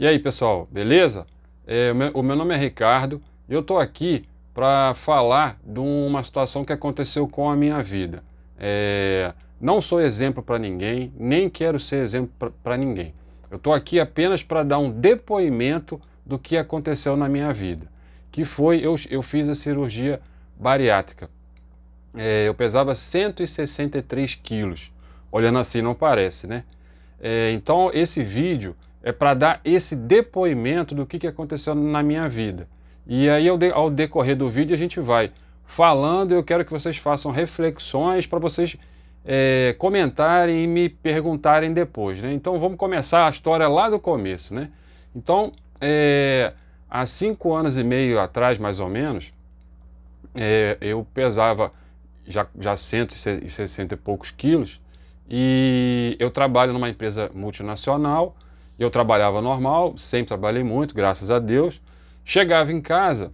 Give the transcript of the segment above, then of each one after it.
E aí, pessoal, beleza? É, o, meu, o, meu, nome é Ricardo e eu estou aqui para falar de uma situação que aconteceu com a minha vida. É, não sou exemplo para ninguém, nem quero ser exemplo para ninguém. Eu estou aqui apenas para dar um depoimento do que aconteceu na minha vida. Que foi, eu, eu fiz a cirurgia bariátrica. É, eu pesava 163 quilos. Olhando assim não parece, né? É, então esse vídeo é para dar esse depoimento do que, que aconteceu na minha vida. E aí, ao, de, ao decorrer do vídeo, a gente vai falando. Eu quero que vocês façam reflexões para vocês é, comentarem e me perguntarem depois. Né? Então, vamos começar a história lá do começo. Né? Então, é, há cinco anos e meio atrás, mais ou menos, é, eu pesava já, já 160 e poucos quilos e eu trabalho numa empresa multinacional eu trabalhava normal, sempre trabalhei muito, graças a Deus. Chegava em casa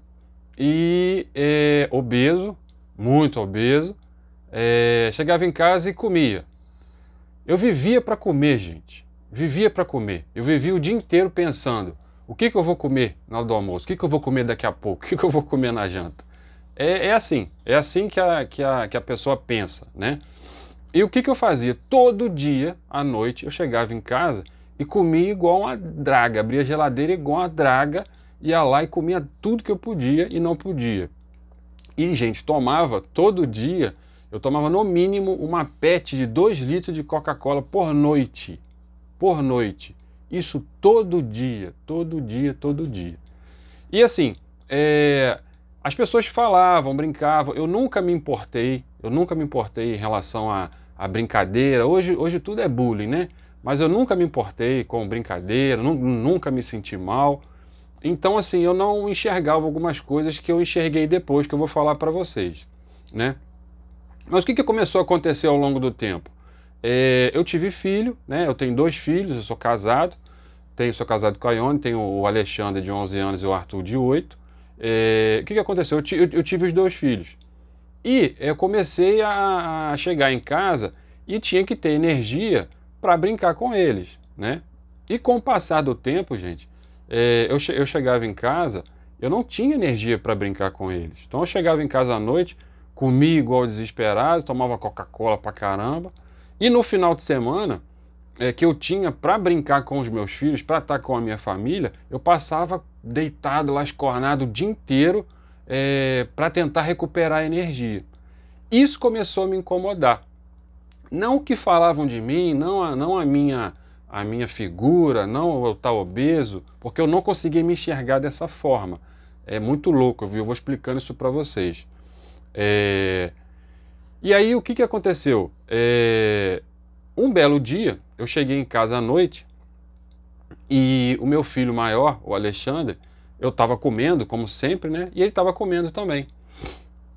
e é, obeso, muito obeso, é, chegava em casa e comia. Eu vivia para comer, gente. Vivia para comer. Eu vivia o dia inteiro pensando: o que, que eu vou comer na hora do almoço? O que, que eu vou comer daqui a pouco? O que, que eu vou comer na janta? É, é assim, é assim que a, que, a, que a pessoa pensa, né? E o que, que eu fazia? Todo dia, à noite, eu chegava em casa e comia igual uma draga, abria a geladeira igual uma draga, ia lá e comia tudo que eu podia e não podia. E, gente, tomava todo dia, eu tomava no mínimo uma PET de 2 litros de Coca-Cola por noite. Por noite. Isso todo dia, todo dia, todo dia. E assim, é, as pessoas falavam, brincavam, eu nunca me importei, eu nunca me importei em relação a, a brincadeira. Hoje, hoje tudo é bullying, né? Mas eu nunca me importei com brincadeira, nunca me senti mal. Então, assim, eu não enxergava algumas coisas que eu enxerguei depois, que eu vou falar para vocês, né? Mas o que, que começou a acontecer ao longo do tempo? É, eu tive filho, né? Eu tenho dois filhos, eu sou casado. Tenho, sou casado com a Ione, tenho o Alexandre de 11 anos e o Arthur de 8. É, o que, que aconteceu? Eu, eu, eu, tive os dois filhos. E eu comecei a, a chegar em casa e tinha que ter energia para brincar com eles, né? E com o passar do tempo, gente, é, eu, che eu chegava em casa, eu não tinha energia para brincar com eles. Então eu chegava em casa à noite, comia igual desesperado, tomava Coca-Cola pra caramba. E no final de semana, é, que eu tinha para brincar com os meus filhos, para estar com a minha família, eu passava deitado lá, escornado o dia inteiro é, para tentar recuperar a energia. Isso começou a me incomodar. Não o que falavam de mim, não a, não a minha a minha figura, não eu estar obeso, porque eu não conseguia me enxergar dessa forma. É muito louco, viu? Eu vou explicando isso para vocês. É... E aí o que, que aconteceu? É... Um belo dia, eu cheguei em casa à noite e o meu filho maior, o Alexandre, eu estava comendo, como sempre, né? E ele estava comendo também.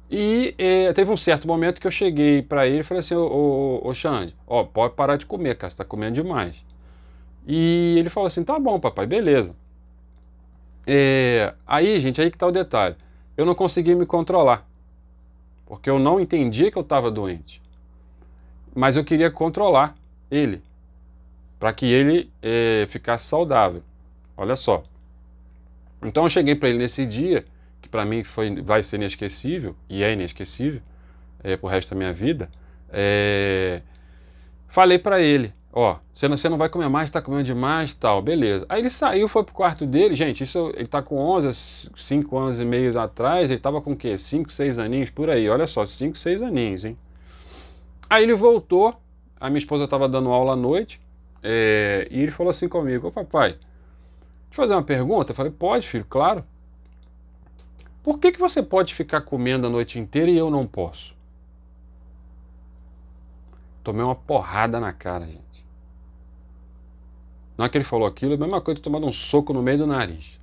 E é, teve um certo momento que eu cheguei para ele e falei assim, ô, ô, ô Xande, ó, pode parar de comer, cara, você tá comendo demais. E ele falou assim, tá bom, papai, beleza. É, aí, gente, aí que tá o detalhe. Eu não consegui me controlar. Porque eu não entendia que eu estava doente. Mas eu queria controlar ele. Para que ele é, ficasse saudável. Olha só. Então eu cheguei para ele nesse dia que para mim foi, vai ser inesquecível, e é inesquecível é, pro resto da minha vida, é, falei para ele, ó, você não, você não vai comer mais, está comendo demais tal, beleza. Aí ele saiu, foi pro quarto dele, gente, isso ele tá com 11, 5 anos e meio atrás, ele tava com o quê? 5, 6 aninhos, por aí, olha só, 5, 6 aninhos, hein. Aí ele voltou, a minha esposa estava dando aula à noite, é, e ele falou assim comigo, ô papai, deixa eu fazer uma pergunta? Eu falei, pode filho, claro. Por que, que você pode ficar comendo a noite inteira e eu não posso? Tomei uma porrada na cara, gente. Na hora que ele falou aquilo, é a mesma coisa de tomar um soco no meio do nariz.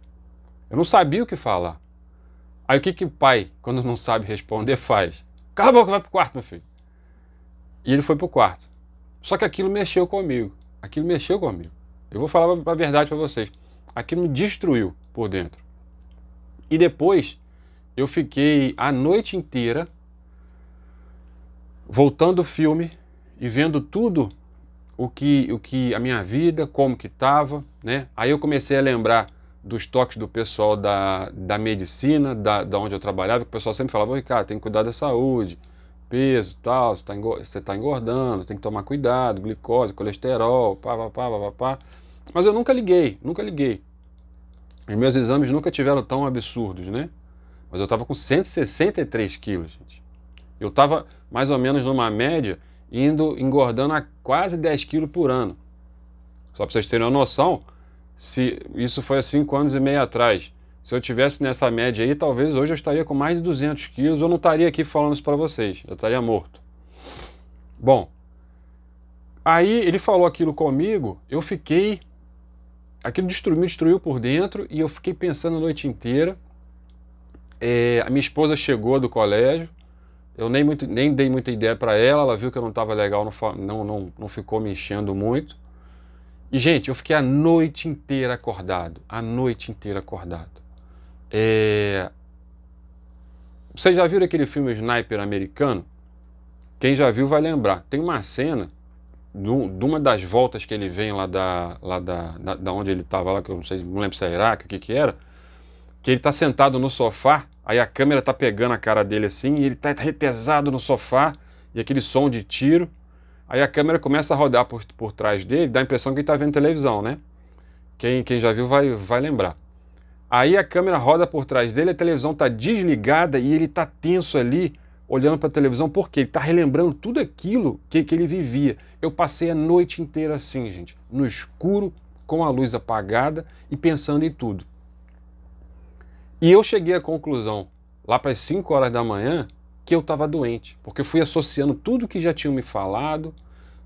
Eu não sabia o que falar. Aí o que, que o pai, quando não sabe responder, faz? Cala a boca, vai pro quarto, meu filho. E ele foi pro quarto. Só que aquilo mexeu comigo. Aquilo mexeu comigo. Eu vou falar a verdade para vocês. Aquilo me destruiu por dentro. E depois eu fiquei a noite inteira voltando o filme e vendo tudo o que, o que a minha vida, como que estava, né? Aí eu comecei a lembrar dos toques do pessoal da, da medicina, da, da onde eu trabalhava, que o pessoal sempre falava, Ricardo, tem que cuidar da saúde, peso, tal, você está tá engordando, tem que tomar cuidado, glicose, colesterol, pá, pá, pá, pá, pá. Mas eu nunca liguei, nunca liguei. Os meus exames nunca tiveram tão absurdos, né? Mas eu estava com 163 quilos, gente. Eu estava mais ou menos numa média, indo engordando a quase 10 quilos por ano. Só para vocês terem uma noção, se isso foi há 5 anos e meio atrás. Se eu tivesse nessa média aí, talvez hoje eu estaria com mais de 200 quilos, eu não estaria aqui falando isso para vocês, eu estaria morto. Bom, aí ele falou aquilo comigo, eu fiquei aquilo destruiu, me destruiu por dentro e eu fiquei pensando a noite inteira. É, a minha esposa chegou do colégio, eu nem, muito, nem dei muita ideia para ela, ela viu que eu não estava legal, não, não, não, ficou me enchendo muito. E, gente, eu fiquei a noite inteira acordado, a noite inteira acordado. É... Vocês já viram aquele filme Sniper americano? Quem já viu vai lembrar. Tem uma cena de uma das voltas que ele vem lá da, lá da, da, da onde ele estava lá, que eu não sei, não lembro se é Iraque, o que que era, que ele está sentado no sofá, aí a câmera está pegando a cara dele assim, e ele está retesado no sofá, e aquele som de tiro, aí a câmera começa a rodar por, por trás dele, dá a impressão que ele está vendo televisão, né? Quem, quem já viu vai, vai lembrar. Aí a câmera roda por trás dele, a televisão está desligada e ele está tenso ali, olhando para a televisão, porque ele está relembrando tudo aquilo que, que ele vivia. Eu passei a noite inteira assim, gente, no escuro, com a luz apagada e pensando em tudo. E eu cheguei à conclusão, lá para as 5 horas da manhã, que eu estava doente, porque eu fui associando tudo que já tinham me falado,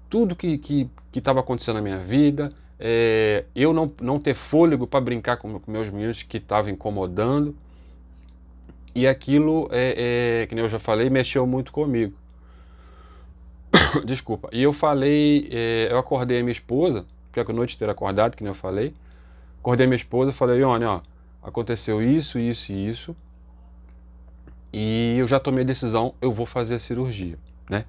tudo que estava acontecendo na minha vida, é, eu não, não ter fôlego para brincar com, com meus meninos que estavam incomodando. E aquilo, é, é, que eu já falei, mexeu muito comigo. Desculpa. E eu falei, é, eu acordei a minha esposa, porque a noite ter acordado, que nem eu falei. Acordei a minha esposa e falei, olha, ó, aconteceu isso, isso e isso. E eu já tomei a decisão, eu vou fazer a cirurgia, né?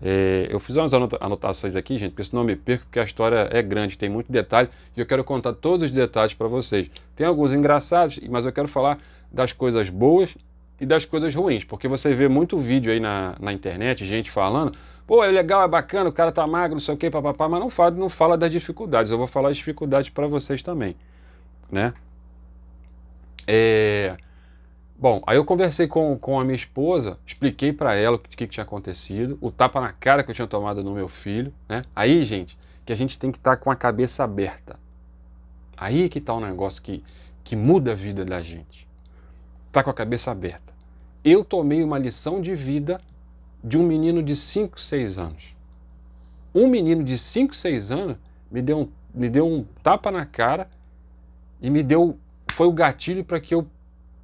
É, eu fiz umas anotações aqui, gente, porque senão eu me perco, porque a história é grande, tem muito detalhe, e eu quero contar todos os detalhes para vocês. Tem alguns engraçados, mas eu quero falar das coisas boas e das coisas ruins, porque você vê muito vídeo aí na, na internet, gente falando, pô, é legal, é bacana, o cara tá magro, não sei o que, papapá, mas não fala, não fala das dificuldades. Eu vou falar as dificuldades para vocês também, né? É... Bom, aí eu conversei com, com a minha esposa, expliquei para ela o que, que, tinha acontecido, o tapa na cara que eu tinha tomado no meu filho, né? Aí, gente, que a gente tem que estar tá com a cabeça aberta. Aí que tá um negócio que, que muda a vida da gente está com a cabeça aberta. Eu tomei uma lição de vida de um menino de 5, 6 anos. Um menino de 5, 6 anos me deu um, me deu um tapa na cara e me deu foi o gatilho para que eu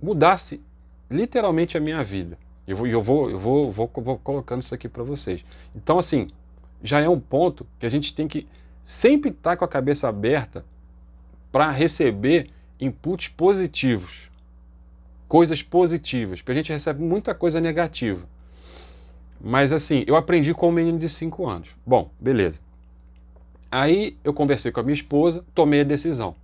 mudasse literalmente a minha vida. Eu vou, eu vou, eu vou, vou, vou colocando isso aqui para vocês. Então, assim, já é um ponto que a gente tem que sempre estar tá com a cabeça aberta para receber inputs positivos coisas positivas, porque a gente recebe muita coisa negativa. Mas assim, eu aprendi com um menino de 5 anos. Bom, beleza. Aí eu conversei com a minha esposa, tomei a decisão?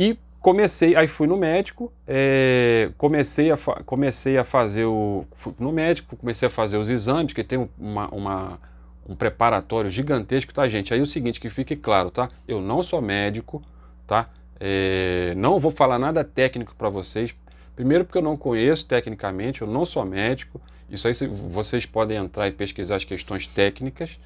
E comecei, aí fui no médico, é, comecei, a comecei a fazer o. No médico, comecei a fazer os exames, que tem uma, uma, um preparatório gigantesco, tá, gente? Aí o seguinte, que fique claro, tá? Eu não sou médico, tá? É, não vou falar nada técnico para vocês. Primeiro, porque eu não conheço tecnicamente, eu não sou médico. Isso aí vocês podem entrar e pesquisar as questões técnicas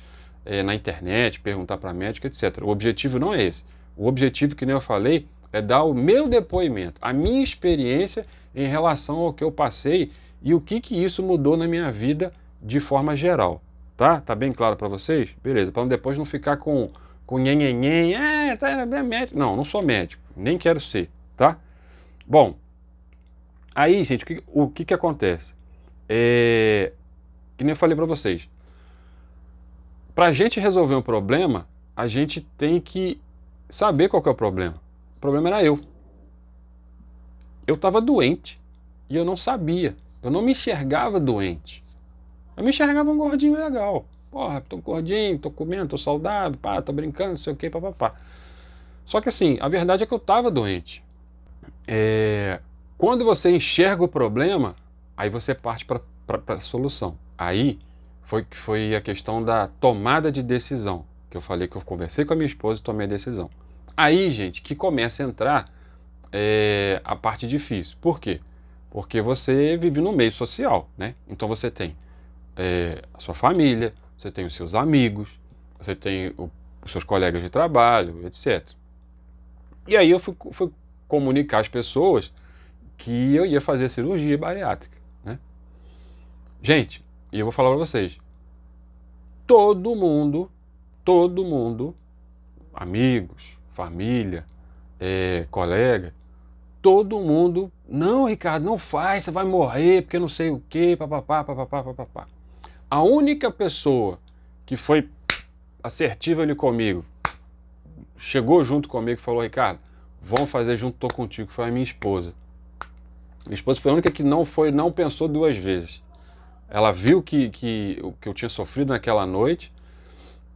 é, na internet, perguntar para médico, etc. O objetivo não é esse. O objetivo, que nem eu falei, é dar o meu depoimento, a minha experiência em relação ao que eu passei e o que, que isso mudou na minha vida de forma geral. Tá? Tá bem claro para vocês? Beleza, para depois não ficar com com nhenhenhen, ah, tá, é médico. Não, não sou médico, nem quero ser, tá? Bom, aí, gente, o que, o que, que acontece? É, que nem eu falei para vocês, para a gente resolver um problema, a gente tem que saber qual é o problema. Problema era eu. Eu estava doente e eu não sabia. Eu não me enxergava doente. Eu me enxergava um gordinho legal. porra, tô gordinho, tô comendo, tô saudável, pá, tô brincando, não sei o que, papapá. Só que assim, a verdade é que eu tava doente. É, quando você enxerga o problema, aí você parte para solução. Aí foi, foi a questão da tomada de decisão, que eu falei que eu conversei com a minha esposa e tomei a decisão. Aí, gente, que começa a entrar é, a parte difícil. Por quê? Porque você vive no meio social, né? Então você tem é, a sua família, você tem os seus amigos, você tem o, os seus colegas de trabalho, etc. E aí eu fui, fui comunicar às pessoas que eu ia fazer cirurgia bariátrica. Né? Gente, e eu vou falar para vocês: todo mundo, todo mundo, amigos, família, é, colega, todo mundo, não, Ricardo, não faz, você vai morrer, porque não sei o que, papapá, papapá, papapá. A única pessoa que foi assertiva ali comigo, chegou junto comigo e falou, Ricardo, vamos fazer junto, tô contigo, foi a minha esposa. Minha esposa foi a única que não foi, não pensou duas vezes. Ela viu que, que, que eu tinha sofrido naquela noite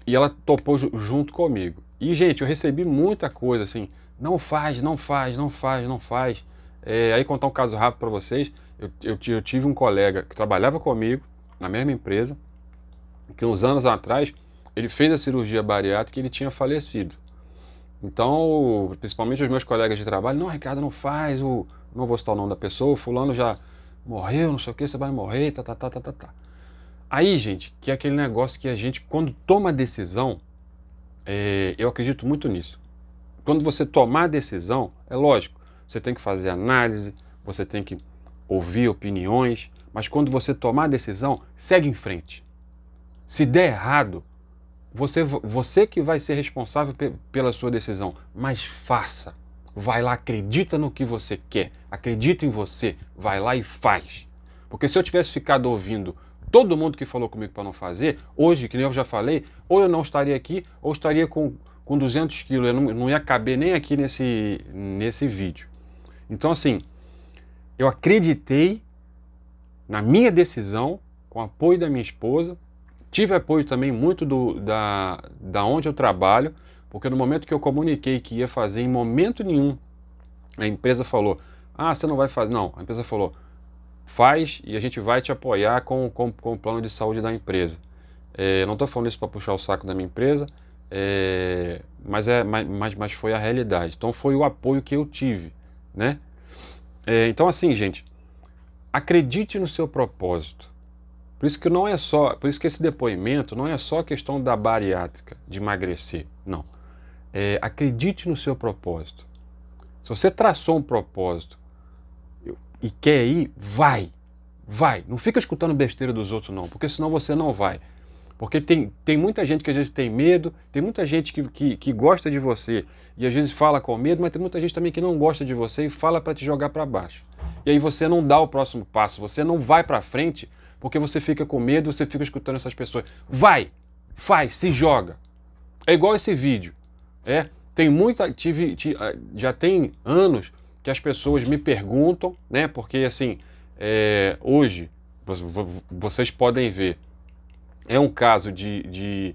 e ela topou junto comigo. E, gente, eu recebi muita coisa assim, não faz, não faz, não faz, não faz. É, aí contar um caso rápido para vocês, eu, eu, eu tive um colega que trabalhava comigo na mesma empresa, que uns anos atrás ele fez a cirurgia bariátrica e ele tinha falecido. Então, principalmente os meus colegas de trabalho, não, Ricardo, não faz, o, não vou citar o nome da pessoa, o fulano já morreu, não sei o que, você vai morrer, tá, tá, tá, tá, tá, tá. Aí, gente, que é aquele negócio que a gente, quando toma decisão, é, eu acredito muito nisso. Quando você tomar a decisão, é lógico, você tem que fazer análise, você tem que ouvir opiniões, mas quando você tomar a decisão, segue em frente. Se der errado, você, você que vai ser responsável pela sua decisão, mas faça. Vai lá, acredita no que você quer, acredita em você, vai lá e faz. Porque se eu tivesse ficado ouvindo todo mundo que falou comigo para não fazer, hoje, que nem eu já falei, ou eu não estaria aqui, ou estaria com, com 200 quilos, eu não, não ia caber nem aqui nesse, nesse vídeo. Então, assim, eu acreditei na minha decisão, com apoio da minha esposa, tive apoio também muito do, da, da onde eu trabalho, porque no momento que eu comuniquei que ia fazer, em momento nenhum, a empresa falou: Ah, você não vai fazer. Não, a empresa falou: Faz e a gente vai te apoiar com, com, com o plano de saúde da empresa. É, não estou falando isso para puxar o saco da minha empresa, é, mas, é, mas, mas foi a realidade. Então foi o apoio que eu tive. Né? É, então, assim, gente, acredite no seu propósito. Por isso que não é só, por isso que esse depoimento não é só questão da bariátrica, de emagrecer. Não é, acredite no seu propósito. Se você traçou um propósito e quer ir, vai. Vai. Não fica escutando besteira dos outros, não, porque senão você não vai. Porque tem, tem muita gente que às vezes tem medo, tem muita gente que, que, que gosta de você e às vezes fala com medo, mas tem muita gente também que não gosta de você e fala para te jogar para baixo. E aí você não dá o próximo passo, você não vai para frente porque você fica com medo, você fica escutando essas pessoas. Vai, faz, se joga. É igual esse vídeo. É, tem muita, tive, tive, ah, já tem anos que as pessoas me perguntam, né? Porque assim, é, hoje vocês podem ver, é um caso de, de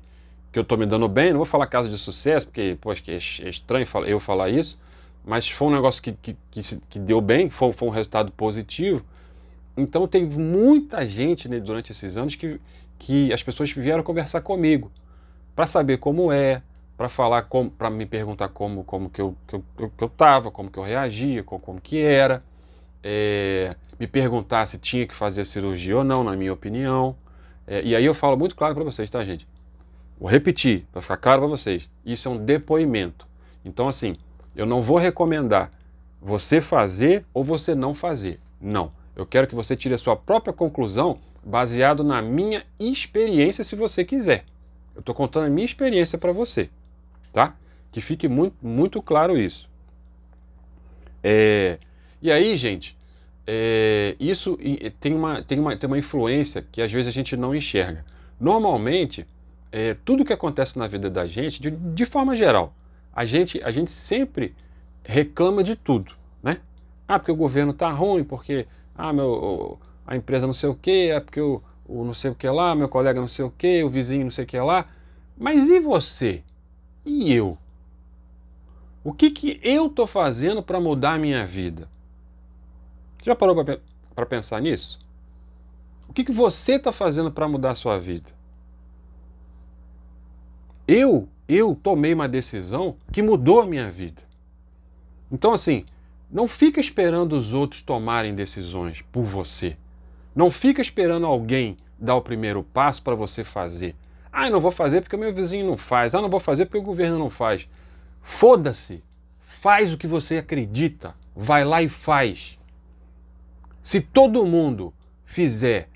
que eu estou me dando bem. Não vou falar caso de sucesso, porque poxa, é, é estranho eu falar isso, mas foi um negócio que, que, que, que deu bem, foi, foi um resultado positivo. Então teve muita gente né, durante esses anos que, que as pessoas vieram conversar comigo para saber como é, para falar, para me perguntar como, como que eu, que eu, que eu tava, como que eu reagia, como, como que era, é, me perguntar se tinha que fazer cirurgia ou não, na minha opinião. É, e aí eu falo muito claro para vocês, tá, gente? Vou repetir, para ficar claro para vocês. Isso é um depoimento. Então, assim, eu não vou recomendar você fazer ou você não fazer. Não. Eu quero que você tire a sua própria conclusão baseado na minha experiência, se você quiser. Eu estou contando a minha experiência para você tá? Que fique muito, muito claro isso. É, e aí, gente, é, isso tem uma, tem, uma, tem uma influência que às vezes a gente não enxerga. Normalmente, é, tudo que acontece na vida da gente, de, de forma geral, a gente, a gente sempre reclama de tudo, né? Ah, porque o governo tá ruim, porque ah, meu, a empresa não sei o quê, é porque o, o não sei o que lá, meu colega não sei o que, o vizinho não sei o que lá. Mas e você? E eu? O que, que eu estou fazendo para mudar a minha vida? Já parou para pensar nisso? O que, que você está fazendo para mudar a sua vida? Eu, eu tomei uma decisão que mudou a minha vida. Então, assim, não fica esperando os outros tomarem decisões por você. Não fica esperando alguém dar o primeiro passo para você fazer. Ah, eu não vou fazer porque meu vizinho não faz. Ah, não vou fazer porque o governo não faz. Foda-se. Faz o que você acredita. Vai lá e faz. Se todo mundo fizer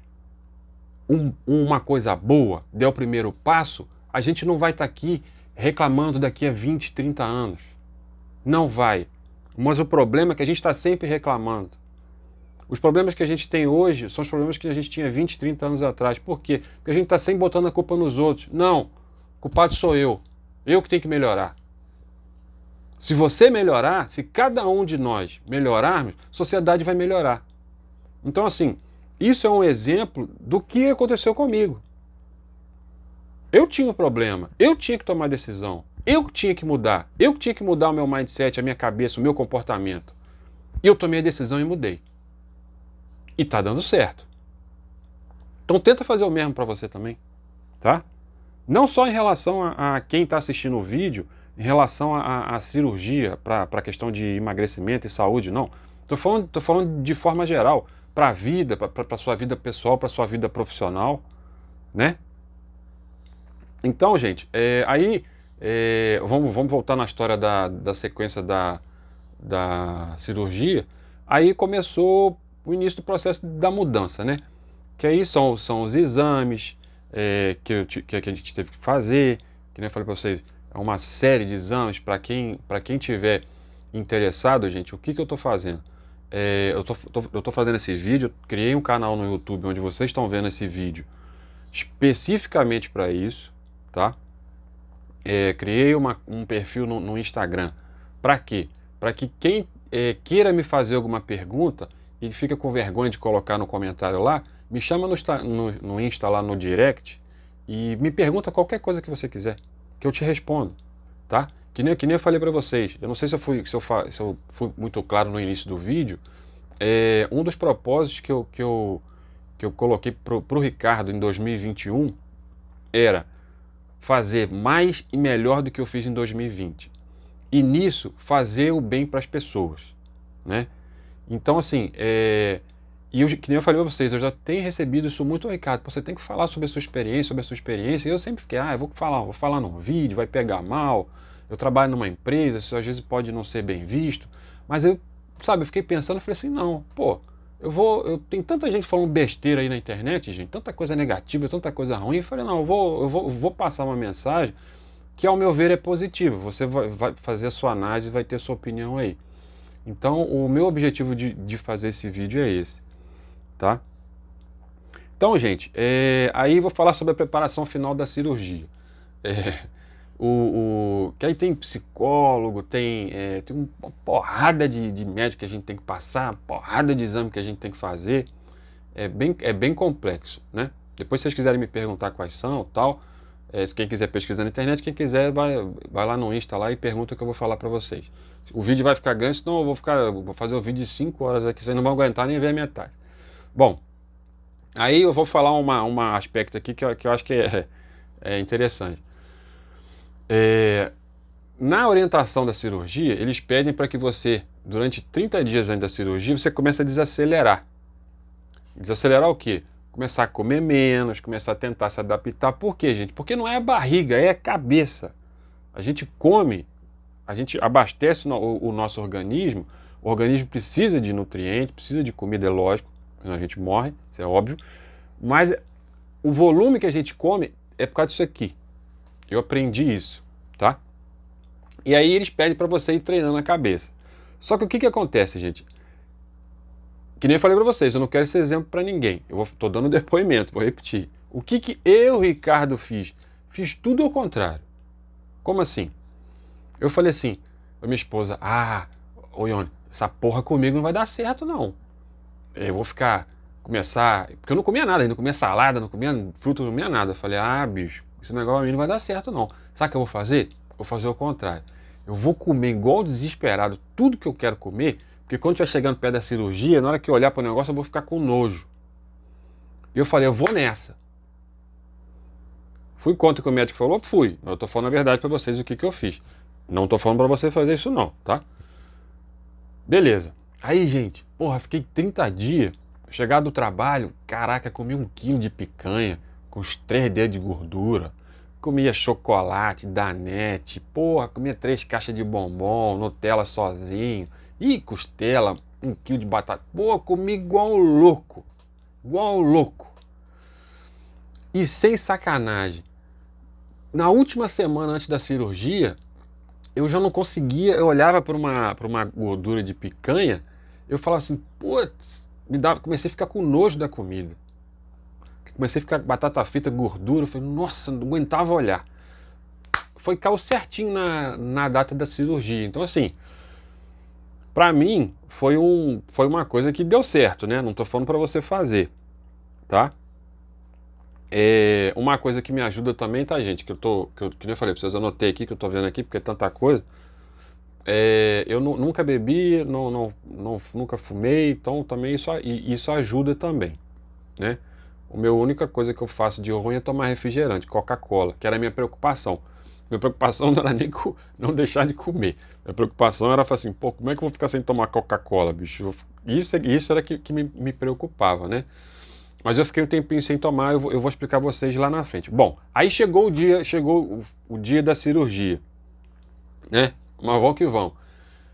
um, uma coisa boa, der o primeiro passo, a gente não vai estar tá aqui reclamando daqui a 20, 30 anos. Não vai. Mas o problema é que a gente está sempre reclamando. Os problemas que a gente tem hoje são os problemas que a gente tinha 20, 30 anos atrás. Por quê? Porque a gente está sempre botando a culpa nos outros. Não, culpado sou eu. Eu que tenho que melhorar. Se você melhorar, se cada um de nós melhorarmos, a sociedade vai melhorar. Então, assim, isso é um exemplo do que aconteceu comigo. Eu tinha um problema, eu tinha que tomar decisão, eu tinha que mudar, eu tinha que mudar o meu mindset, a minha cabeça, o meu comportamento. E eu tomei a decisão e mudei. E tá dando certo. Então tenta fazer o mesmo para você também, tá? Não só em relação a, a quem está assistindo o vídeo, em relação à cirurgia para a questão de emagrecimento e saúde, não. Estou falando, tô falando de forma geral para a vida, para a sua vida pessoal, para a sua vida profissional, né? Então, gente, é, aí é, vamos, vamos voltar na história da, da sequência da, da cirurgia. Aí começou o início do processo da mudança, né? Que aí são, são os exames é, que, eu, que a gente teve que fazer, que nem eu falei para vocês, é uma série de exames para quem, quem tiver interessado, gente, o que, que eu estou fazendo? é, eu, tô fazendo esse vídeo, criei um canal no YouTube onde vocês estão vendo esse vídeo especificamente para isso, tá? É, criei uma, um perfil no, no Instagram. Para quê? Para que quem é, queira me fazer alguma pergunta e fica com vergonha de colocar no comentário lá, me chama no, no, no Insta lá no direct e me pergunta qualquer coisa que você quiser, que eu te respondo, tá? Que nem, que nem eu falei para vocês, eu não sei se eu, fui, se, eu, se eu fui muito claro no início do vídeo, é, um dos propósitos que eu, que eu, que eu coloquei para o Ricardo em 2021 era fazer mais e melhor do que eu fiz em 2020. E nisso, fazer o bem para as pessoas. Né? Então, assim, é, e eu, que nem eu falei para vocês, eu já tenho recebido isso muito, Ricardo, você tem que falar sobre a sua experiência, sobre a sua experiência, e eu sempre fiquei, ah, eu vou falar, vou falar num vídeo, vai pegar mal, eu trabalho numa empresa, isso às vezes pode não ser bem visto, mas eu, sabe, eu fiquei pensando, falei assim, não, pô, eu vou, eu tem tanta gente falando besteira aí na internet, gente, tanta coisa negativa, tanta coisa ruim, eu falei, não, eu vou, eu vou, eu vou passar uma mensagem que ao meu ver é positiva, você vai, vai fazer a sua análise vai ter sua opinião aí. Então, o meu objetivo de, de fazer esse vídeo é esse, tá? Então, gente, é, aí vou falar sobre a preparação final da cirurgia. É, o, o, que aí tem psicólogo, tem, é, tem uma porrada de, de médico que a gente tem que passar, uma porrada de exame que a gente tem que fazer. É bem, é bem complexo, né? Depois, se vocês quiserem me perguntar quais são tal, é, quem quiser pesquisar na internet, quem quiser vai, vai lá no Insta lá e pergunta que eu vou falar para vocês. O vídeo vai ficar grande, senão eu vou ficar, vou fazer o vídeo de 5 horas aqui, vocês não vão aguentar nem ver a metade. Bom, aí eu vou falar uma, uma aspecto aqui que eu, que eu acho que é, é interessante. É, na orientação da cirurgia, eles pedem para que você, durante 30 dias antes da cirurgia, você comece a desacelerar. Desacelerar o quê? Começar a comer menos, começar a tentar se adaptar. Por quê, gente? Porque não é a barriga, é a cabeça. A gente come, a gente abastece o, o nosso organismo, o organismo precisa de nutrientes, precisa de comida, é lógico, senão a gente morre, isso é óbvio. Mas o volume que a gente come é por causa disso aqui. Eu aprendi isso, tá? E aí eles pedem para você ir treinando a cabeça. Só que o que, que acontece, gente? Que nem eu falei para vocês, eu não quero esse exemplo para ninguém. Eu estou dando depoimento, vou repetir. O que, que eu, Ricardo, fiz? Fiz tudo ao contrário. Como assim? Eu falei assim, a minha esposa, ah, ô Ione, essa porra comigo não vai dar certo, não. Eu vou ficar começar. Porque eu não comia nada, não comia salada, não comia fruta, não comia nada. Eu falei, ah, bicho, esse negócio aí não vai dar certo, não. Sabe o que eu vou fazer? Vou fazer o contrário. Eu vou comer igual desesperado tudo que eu quero comer, porque quando estiver chegando perto da cirurgia, na hora que eu olhar para o negócio, eu vou ficar com nojo. E eu falei, eu vou nessa. Fui contra o que o médico falou? Fui. Eu estou falando a verdade para vocês o que, que eu fiz. Não estou falando para você fazer isso não, tá? Beleza. Aí, gente, porra, fiquei 30 dias. Chegar do trabalho, caraca, comi um quilo de picanha com os três dedos de gordura. Comia chocolate, danete, porra, comia três caixas de bombom, Nutella sozinho. E costela, um quilo de batata. Pô, comi igual louco. Igual louco. E sem sacanagem. Na última semana antes da cirurgia, eu já não conseguia, eu olhava para uma, uma gordura de picanha, eu falava assim, putz, me dava, comecei a ficar com nojo da comida. Comecei a ficar batata frita, gordura, eu falei, nossa, não aguentava olhar. Foi caiu certinho na, na data da cirurgia. Então, assim, para mim, foi, um, foi uma coisa que deu certo, né? Não tô falando para você fazer, tá? É, uma coisa que me ajuda também, tá, gente? Que eu tô, que, eu, que nem eu falei pra vocês, eu anotei aqui, que eu tô vendo aqui, porque é tanta coisa. É, eu nunca bebi, não, não, não, nunca fumei, então também isso, isso ajuda também, né? A minha única coisa que eu faço de ruim é tomar refrigerante, Coca-Cola, que era a minha preocupação. Minha preocupação não era nem não deixar de comer. Minha preocupação era assim, pô, como é que eu vou ficar sem tomar Coca-Cola, bicho? Isso, isso era que, que me, me preocupava, né? Mas eu fiquei um tempinho sem tomar, eu vou, eu vou explicar vocês lá na frente. Bom, aí chegou o dia, chegou o, o dia da cirurgia, né? Mas vão que vão.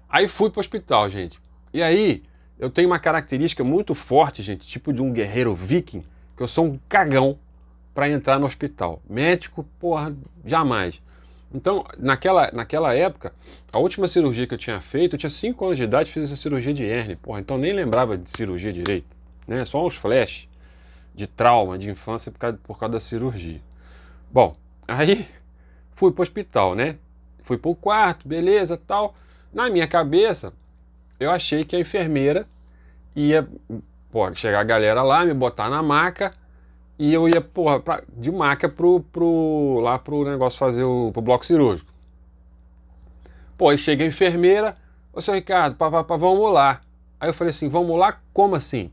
Aí fui para o hospital, gente. E aí, eu tenho uma característica muito forte, gente, tipo de um guerreiro viking, que eu sou um cagão para entrar no hospital. Médico, porra, jamais. Então, naquela, naquela época, a última cirurgia que eu tinha feito, eu tinha 5 anos de idade, fiz essa cirurgia de hernia, porra, então nem lembrava de cirurgia direito, né? Só uns flashes de trauma de infância por causa, por causa da cirurgia. Bom, aí fui para o hospital, né? Fui para o quarto, beleza, tal. Na minha cabeça, eu achei que a enfermeira ia pô, chegar a galera lá, me botar na maca e eu ia, porra, pra, de maca pro, pro, lá pro negócio fazer o pro bloco cirúrgico. Pô, aí chega a enfermeira, ô seu Ricardo, pá, pá, pá, vamos lá. Aí eu falei assim, vamos lá? Como assim?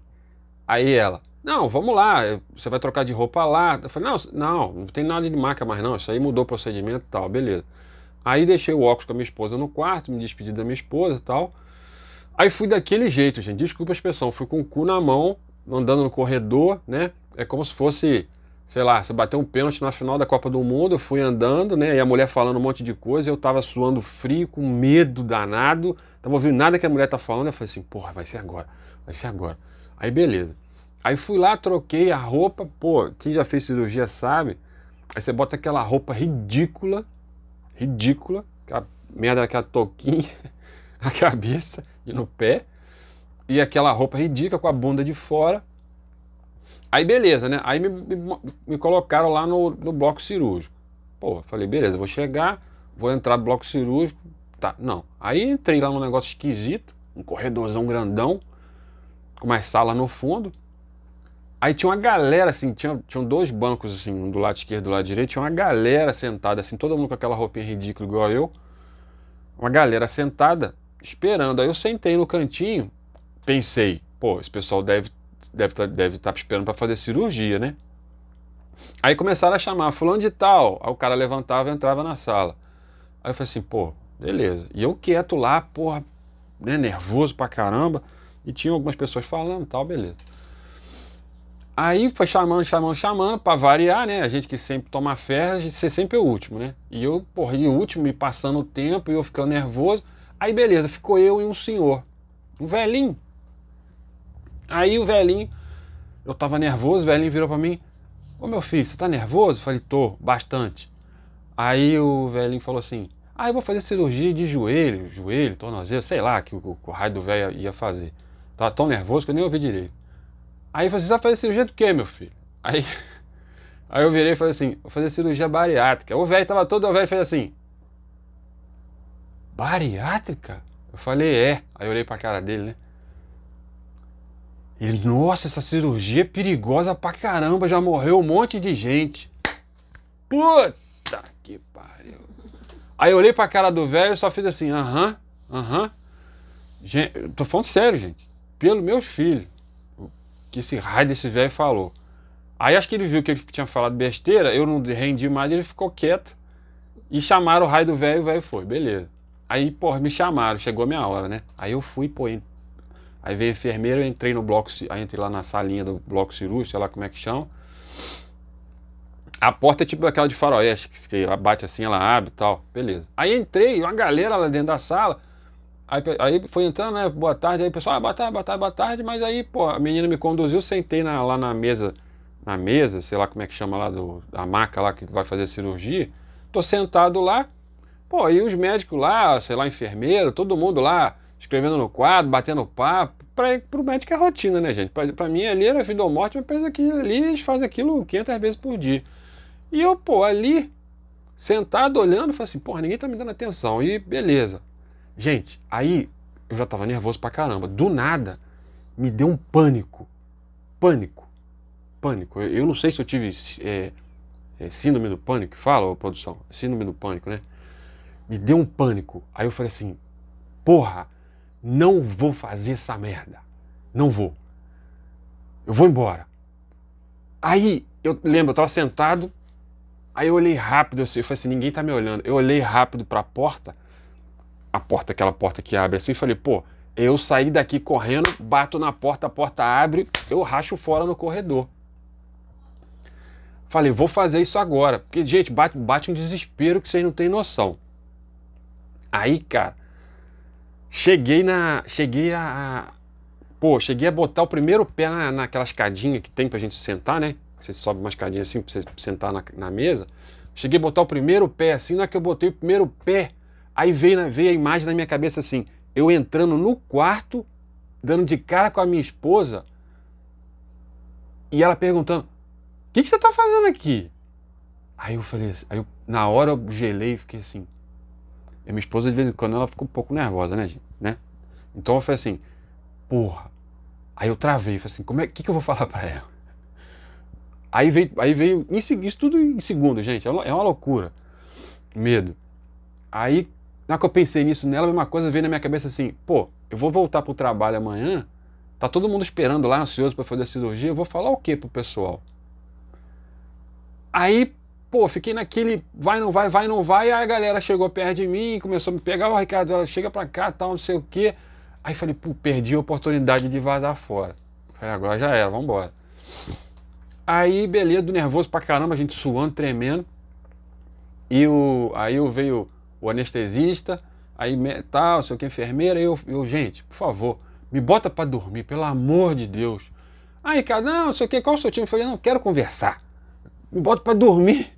Aí ela, não, vamos lá, você vai trocar de roupa lá. Eu falei, não, não, não tem nada de marca mais não, isso aí mudou o procedimento e tal, beleza. Aí deixei o óculos com a minha esposa no quarto, me despedi da minha esposa e tal. Aí fui daquele jeito, gente, desculpa a expressão, fui com o cu na mão, andando no corredor, né? É como se fosse, sei lá, você bateu um pênalti na final da Copa do Mundo, eu fui andando, né? E a mulher falando um monte de coisa, eu tava suando frio, com medo danado, tava ouvindo nada que a mulher tá falando, eu falei assim, porra, vai ser agora, vai ser agora. Aí beleza. Aí fui lá, troquei a roupa, pô, quem já fez cirurgia sabe. Aí você bota aquela roupa ridícula, ridícula, aquela merda daquela touquinha na cabeça e no pé, e aquela roupa ridícula com a bunda de fora. Aí beleza, né? Aí me, me, me colocaram lá no, no, bloco cirúrgico. Pô, falei, beleza, vou chegar, vou entrar no bloco cirúrgico. Tá, não. Aí entrei lá num negócio esquisito, um corredorzão grandão, com mais sala no fundo. Aí tinha uma galera, assim, tinha, tinham dois bancos, assim, um do lado esquerdo e do lado direito, tinha uma galera sentada, assim, todo mundo com aquela roupinha ridícula igual eu. Uma galera sentada, esperando. Aí eu sentei no cantinho, pensei, pô, esse pessoal deve deve estar tá, deve tá esperando para fazer cirurgia, né? Aí começaram a chamar, fulano de tal. Aí o cara levantava e entrava na sala. Aí eu falei assim, pô, beleza. E eu quieto lá, porra, né, nervoso pra caramba. E tinha algumas pessoas falando tal, beleza. Aí foi chamando, chamando, chamando, para variar, né? A gente que sempre toma fé, a gente sempre o último, né? E eu, porra, e o último, e passando o tempo, e eu ficando nervoso. Aí beleza, ficou eu e um senhor, um velhinho. Aí o velhinho, eu tava nervoso, o velhinho virou para mim: Ô meu filho, você tá nervoso? Eu falei: tô, bastante. Aí o velhinho falou assim: Ah, eu vou fazer cirurgia de joelho, joelho, tornozelo, sei lá, que o, o raio do velho ia fazer. Tava tão nervoso que eu nem ouvi direito. Aí você vai fazer cirurgia do quê, meu filho? Aí, aí eu virei e falei assim, vou fazer cirurgia bariátrica. O velho tava todo, o velho fez assim. Bariátrica? Eu falei, é. Aí eu olhei pra cara dele, né? Ele, nossa, essa cirurgia é perigosa pra caramba, já morreu um monte de gente. Puta que pariu. Aí eu olhei pra cara do velho e só fiz assim, aham, aham. Tô falando sério, gente. Pelos meus filhos. Que esse raio desse velho falou. Aí acho que ele viu que ele tinha falado besteira, eu não rendi mais, ele ficou quieto. E chamaram o raio do velho, o velho foi, beleza. Aí, porra, me chamaram, chegou a minha hora, né? Aí eu fui, pô, aí veio a enfermeira, eu entrei no bloco, aí entrei lá na salinha do bloco cirúrgico, sei lá como é que chama. A porta é tipo aquela de faroeste, que ela bate assim, ela abre e tal, beleza. Aí entrei, uma galera lá dentro da sala, aí, aí foi entrando, né, boa tarde, aí o pessoal, ah, boa tarde, boa tarde, boa tarde, mas aí, pô, a menina me conduziu, sentei na, lá na mesa, na mesa, sei lá como é que chama lá, do, da maca lá que vai fazer cirurgia, tô sentado lá, Pô, e os médicos lá, sei lá, enfermeiro, todo mundo lá escrevendo no quadro, batendo papo. Para o médico é rotina, né, gente? Para mim ali era vida ou morte, mas pensa que ali eles fazem aquilo 500 vezes por dia. E eu, pô, ali, sentado olhando, falei assim, porra, ninguém tá me dando atenção. E beleza. Gente, aí eu já tava nervoso pra caramba. Do nada, me deu um pânico. Pânico. Pânico. Eu não sei se eu tive é, é, síndrome do pânico, fala, produção. Síndrome do pânico, né? me deu um pânico. Aí eu falei assim: porra, não vou fazer essa merda. Não vou. Eu vou embora. Aí eu lembro, eu tava sentado, aí eu olhei rápido, assim, eu falei assim: ninguém tá me olhando. Eu olhei rápido para a porta, a porta, aquela porta que abre assim, e falei: pô, eu saí daqui correndo, bato na porta, a porta abre, eu racho fora no corredor. Falei, vou fazer isso agora. Porque, gente, bate, bate um desespero que vocês não têm noção. Aí, cara, cheguei na. Cheguei a. Pô, cheguei a botar o primeiro pé na, naquela escadinha que tem pra gente sentar, né? Você sobe uma escadinha assim pra você sentar na, na mesa. Cheguei a botar o primeiro pé assim, na que eu botei o primeiro pé, aí veio, veio a imagem na minha cabeça assim, eu entrando no quarto, dando de cara com a minha esposa, e ela perguntando: O que, que você tá fazendo aqui? Aí eu falei assim, aí eu, na hora eu gelei e fiquei assim, e minha esposa, de vez em quando, ela fica um pouco nervosa, né, gente? Né? Então eu falei assim, porra. Aí eu travei, falei assim, como é que, que eu vou falar para ela? Aí veio, aí veio em, isso tudo em segundo, gente. É uma, é loucura. Medo. Aí, na que eu pensei nisso nela, a mesma coisa veio na minha cabeça assim, pô, eu vou voltar pro trabalho amanhã, tá todo mundo esperando lá, ansioso para fazer a cirurgia, eu vou falar o que pro pessoal? Aí pô, fiquei naquele vai, não vai, vai, não vai. Aí a galera chegou perto de mim, começou a me pegar, ó, oh, Ricardo, chega pra cá, tal, não sei o quê. Aí falei, pô, perdi a oportunidade de vazar fora. Falei, agora já era, vamos embora. Aí, beleza, do nervoso pra caramba, a gente suando, tremendo. E o, aí eu veio o anestesista, aí tal, não sei o que, enfermeira, eu, eu, gente, por favor, me bota para dormir, pelo amor de Deus. Aí, não, não sei o que, qual o seu time? Eu falei, não, quero conversar. Me bota para dormir.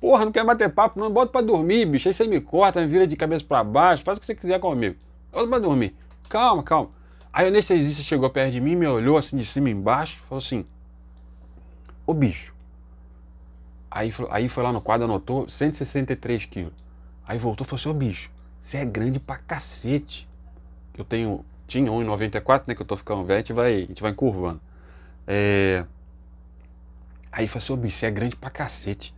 Porra, não quer bater papo, não. Bota pra dormir, bicho. Aí você me corta, me vira de cabeça para baixo, faz o que você quiser comigo. Bota pra dormir. Calma, calma. Aí o anestesista chegou perto de mim, me olhou assim de cima e embaixo, falou assim: Ô bicho. Aí, aí foi lá no quadro, anotou 163 quilos. Aí voltou e falou assim: Ô bicho, você é grande pra cacete. Eu tenho, tinha 1,94, né? Que eu tô ficando velho, a gente vai, a gente vai encurvando. É... Aí falou assim: Ô bicho, você é grande pra cacete.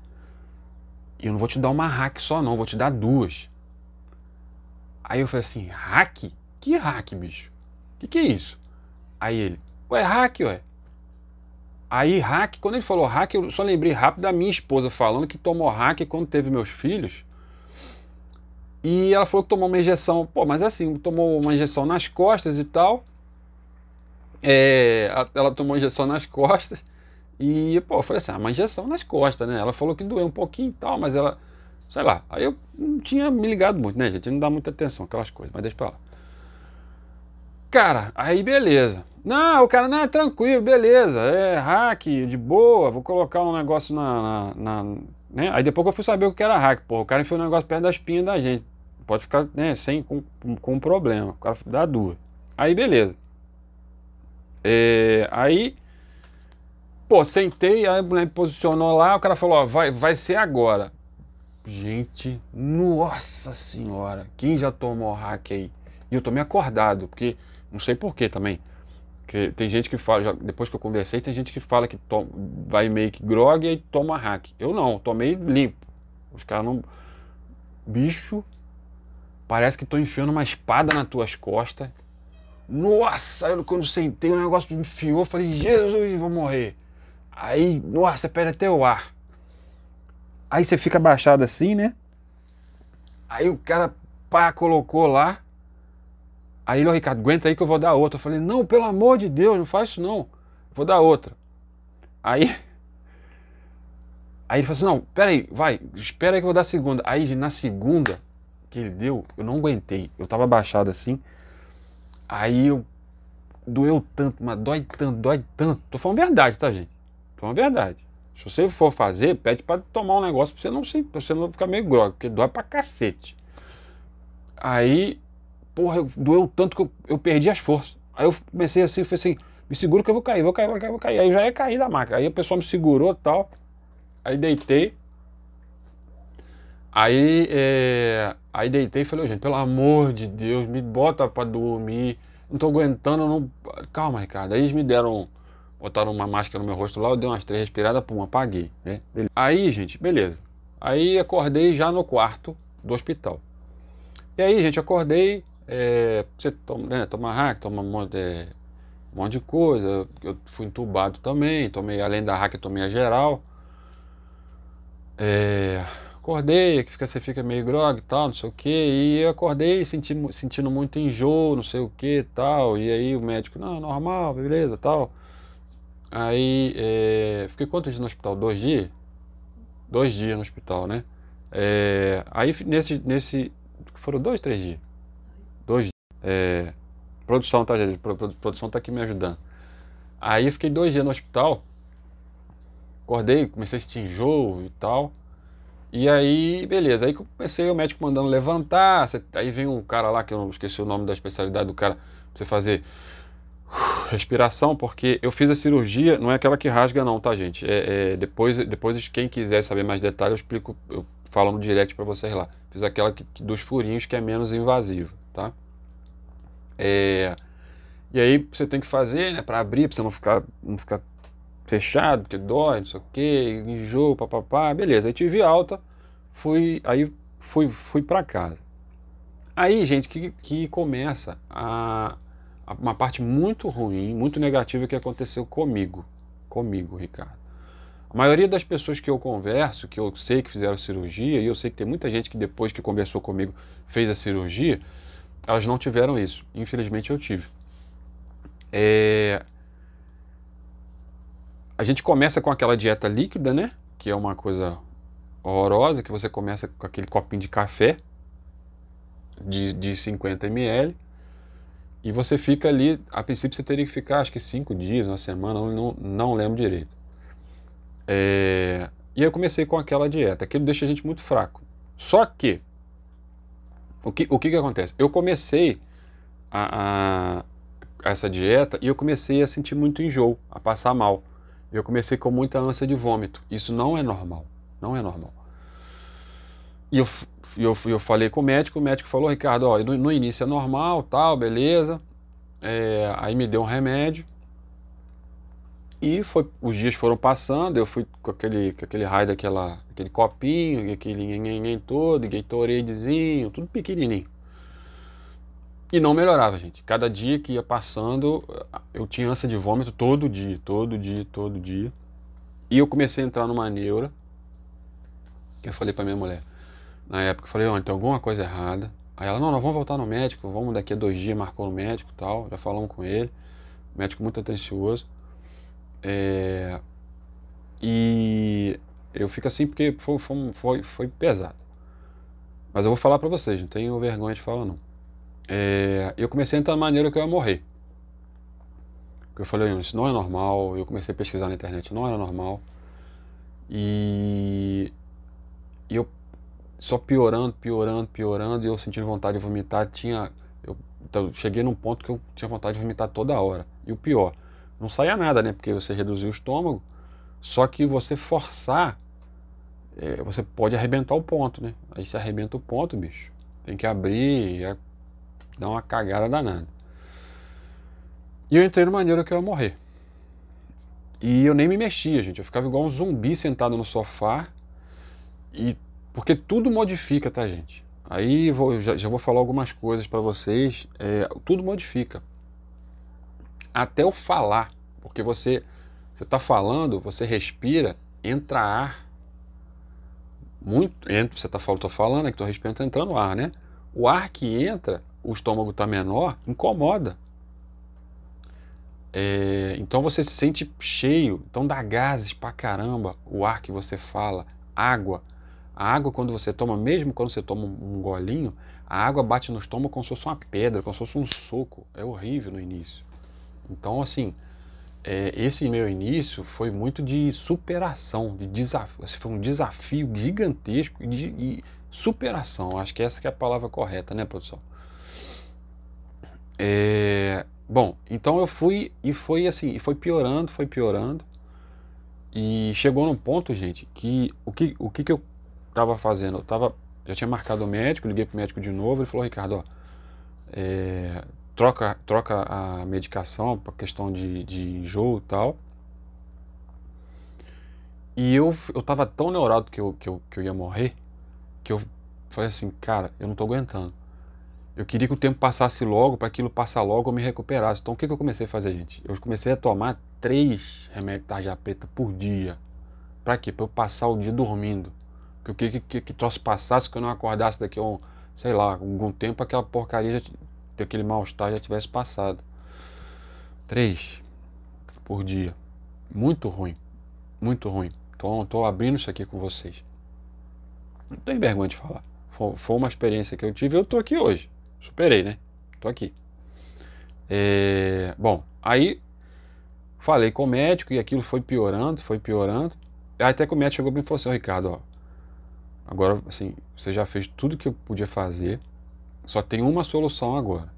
E eu não vou te dar uma hack só, não, vou te dar duas. Aí eu falei assim: hack? Que hack, bicho? Que que é isso? Aí ele: ué, hack, ué. Aí, hack, quando ele falou hack, eu só lembrei rápido da minha esposa falando que tomou hack quando teve meus filhos. E ela falou que tomou uma injeção, pô, mas assim, tomou uma injeção nas costas e tal. É, ela tomou injeção nas costas e, pô, eu falei assim, ah, uma injeção nas costas, né? Ela falou que doeu um pouquinho e tal, mas ela, sei lá. Aí eu não tinha me ligado muito, né, gente? Não dá muita atenção aquelas coisas, mas deixa pra lá. Cara, aí beleza. Não, o cara, não, é tranquilo, beleza, é hack, de boa, vou colocar um negócio na, na, na né? Aí depois eu fui saber o que era hack, pô, o cara enfiou um negócio perto da espinha da gente. Pode ficar, né, sem, com, com problema, o cara dá duas. Aí beleza. É, aí Pô, sentei, a mulher me posicionou lá, o cara falou, ó, vai, vai ser agora. Gente, nossa senhora, quem já tomou hack aí? E eu tô me acordado, porque não sei porquê também. Que tem gente que fala, já, depois que eu conversei, tem gente que fala que toma, vai meio que grog e toma hack. Eu não, tomei limpo. Os caras não. Bicho, parece que tô enfiando uma espada nas tuas costas. Nossa, eu, quando sentei o negócio me enfiou, falei, Jesus, vou morrer. Aí, nossa, perde até o ar. Aí você fica abaixado assim, né? Aí o cara, pá, colocou lá. Aí ele, Ricardo, aguenta aí que eu vou dar outra. Eu falei, não, pelo amor de Deus, não faz isso não. Vou dar outra. Aí. Aí ele falou assim, não, peraí, vai, espera aí que eu vou dar a segunda. Aí na segunda que ele deu, eu não aguentei. Eu tava abaixado assim. Aí eu. Doeu tanto, mas dói tanto, dói tanto. Tô falando verdade, tá, gente? Tô falando verdade. Se você for fazer, pede para tomar um negócio pra você não, se, pra você não ficar meio grogue, porque dói pra cacete. Aí porra, doeu tanto que eu, eu perdi as forças. Aí eu comecei assim, falei assim, me segura que eu vou cair, vou cair, vou cair, vou cair. Aí eu já ia cair da maca. Aí a pessoa me segurou tal. Aí deitei. Aí, é, aí deitei e falei, gente, pelo amor de Deus, me bota pra dormir. Não tô aguentando, não. Calma, Ricardo. Aí eles me deram. Botaram uma máscara no meu rosto lá, eu dei umas três respiradas, pum, apaguei. Né? Aí, gente, beleza. Aí acordei já no quarto do hospital. E aí, gente, acordei, é, você toma, né, toma hack, toma um monte, é, um monte de coisa. Eu fui entubado também, tomei, além da hack, tomei a geral. É, acordei, que você fica meio grog e tal, não sei o que, e eu acordei senti, sentindo muito enjoo, não sei o que tal, e aí o médico, não, normal, beleza, tal. Aí, é, fiquei quantos dias no hospital? Dois dias? Dois dias no hospital, né? É, aí nesse, nesse, foram dois, três dias. Dois é, Produção, tá, gente? Produção tá aqui me ajudando. Aí fiquei dois dias no hospital. Acordei, comecei a sentir enjoo e tal. E aí, beleza. Aí comecei o médico mandando levantar. Aí vem um cara lá, que eu não esqueci o nome da especialidade do cara, pra você fazer respiração, porque eu fiz a cirurgia, não é aquela que rasga não, tá gente? É, é depois, depois quem quiser saber mais detalhes, eu explico, eu falo no direct para vocês lá. Fiz aquela que, dos furinhos que é menos invasiva tá? É, e aí você tem que fazer, né, para abrir, para você não ficar, não ficar fechado, porque dói, não sei o que, enjoo, papapá, beleza. Aí tive alta, fui, aí fui, fui para casa. Aí, gente, que, que começa a, a, uma parte muito ruim, muito negativa que aconteceu comigo, comigo, Ricardo. A maioria das pessoas que eu converso, que eu sei que fizeram cirurgia, e eu sei que tem muita gente que depois que conversou comigo fez a cirurgia, elas não tiveram isso. Infelizmente eu tive. É... A gente começa com aquela dieta líquida, né? Que é uma coisa horrorosa, que você começa com aquele copinho de café de, de 50 ml e você fica ali, a princípio você teria que ficar acho que cinco dias, uma semana, não, não lembro direito. É... E eu comecei com aquela dieta, aquilo deixa a gente muito fraco. Só que o que, o que, que acontece? Eu comecei a, a, essa dieta e eu comecei a sentir muito enjoo, a passar mal. Eu comecei com muita ânsia de vômito. Isso não é normal. Não é normal. E eu, eu, eu falei com o médico, o médico falou, Ricardo, ó, no, no início é normal, tal, beleza. É, aí me deu um remédio. E foi, os dias foram passando, eu fui com aquele, com aquele raio daquela, aquele copinho, aquele nhenhenhen todo, Gatoradezinho, tudo pequenininho. E não melhorava, gente. Cada dia que ia passando, eu tinha ânsia de vômito todo dia, todo dia, todo dia. E eu comecei a entrar numa neura. Eu falei pra minha mulher, na época, falei, olha, tem alguma coisa errada. Aí ela, não, nós vamos voltar no médico, vamos daqui a dois dias, marcou no médico tal, já falamos com ele. Médico muito atencioso. É, e eu fico assim porque foi, foi, foi, pesado. Mas eu vou falar para vocês, não tenho vergonha de falar não. É, eu comecei a entrar na maneira que eu ia morrer. Eu falei, isso não é normal. Eu comecei a pesquisar na internet, não era normal. E eu só piorando, piorando, piorando, e eu sentindo vontade de vomitar. Tinha, eu, então, cheguei num ponto que eu tinha vontade de vomitar toda hora. E o pior, não saía nada, né? Porque você reduziu o estômago. Só que você forçar, é, você pode arrebentar o ponto, né? Aí se arrebenta o ponto, bicho. Tem que abrir e dar uma cagada danada. E eu entrei numa neura que eu ia morrer. E eu nem me mexia, gente. Eu ficava igual um zumbi sentado no sofá. E porque tudo modifica, tá, gente? Aí vou, já, já vou falar algumas coisas para vocês. É, tudo modifica. Até o falar. Porque você você está falando, você respira, entra ar. Muito, entra, você está falando, tô falando, é que estou respirando, tá entrando ar, né? O ar que entra, o estômago está menor, incomoda. É, então você se sente cheio, então dá gases pra caramba o ar que você fala, água. A água, quando você toma, mesmo quando você toma um golinho, a água bate no estômago como se fosse uma pedra, como se fosse um soco. É horrível no início. Então, assim, é, esse meu início foi muito de superação, de desafio. Foi um desafio gigantesco de superação. Acho que essa que é a palavra correta, né, produção? É, bom, então eu fui e foi assim, e foi piorando, foi piorando. E chegou num ponto, gente, que o que, o que, que eu estava fazendo? Eu tava, já tinha marcado o médico, liguei pro médico de novo, ele falou, Ricardo, ó, é, troca, troca a medicação para questão de, de enjoo e tal. E eu, eu tava tão neurado que eu, que, eu, que eu ia morrer, que eu falei assim, cara, eu não tô aguentando. Eu queria que o tempo passasse logo, para aquilo passar logo eu me recuperasse. Então o que, que eu comecei a fazer, gente? Eu comecei a tomar três remédios de tarja preta por dia. Para quê? Para eu passar o dia dormindo. Que o que, que, que troço passasse, que eu não acordasse daqui a um, sei lá, algum tempo, aquela porcaria, já, aquele mal-estar já tivesse passado. Três por dia. Muito ruim. Muito ruim. Então estou abrindo isso aqui com vocês. Não tenho vergonha de falar. Foi, foi uma experiência que eu tive e eu estou aqui hoje. Superei, né? Tô aqui. É, bom, aí falei com o médico e aquilo foi piorando, foi piorando. Até que o médico chegou e me falou assim, Ricardo, ó, agora assim, você já fez tudo que eu podia fazer, só tem uma solução agora.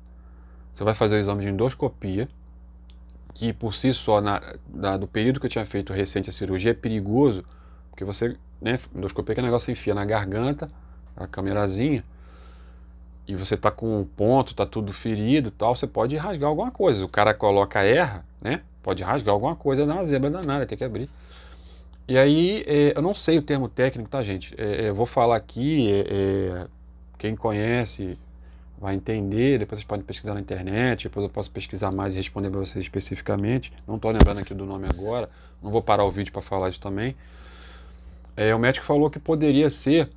Você vai fazer o exame de endoscopia, que por si só, na, na, do período que eu tinha feito recente a cirurgia, é perigoso, porque você, né, endoscopia que é um negócio que enfia na garganta, a câmerazinha, e você tá com um ponto, tá tudo ferido tal, você pode rasgar alguma coisa. O cara coloca erra, né? Pode rasgar alguma coisa na zebra danada, tem que abrir. E aí, é, eu não sei o termo técnico, tá, gente? É, é eu vou falar aqui, é, é, quem conhece vai entender, depois vocês podem pesquisar na internet, depois eu posso pesquisar mais e responder para vocês especificamente. Não estou lembrando aqui do nome agora, não vou parar o vídeo para falar isso também. É, o médico falou que poderia ser,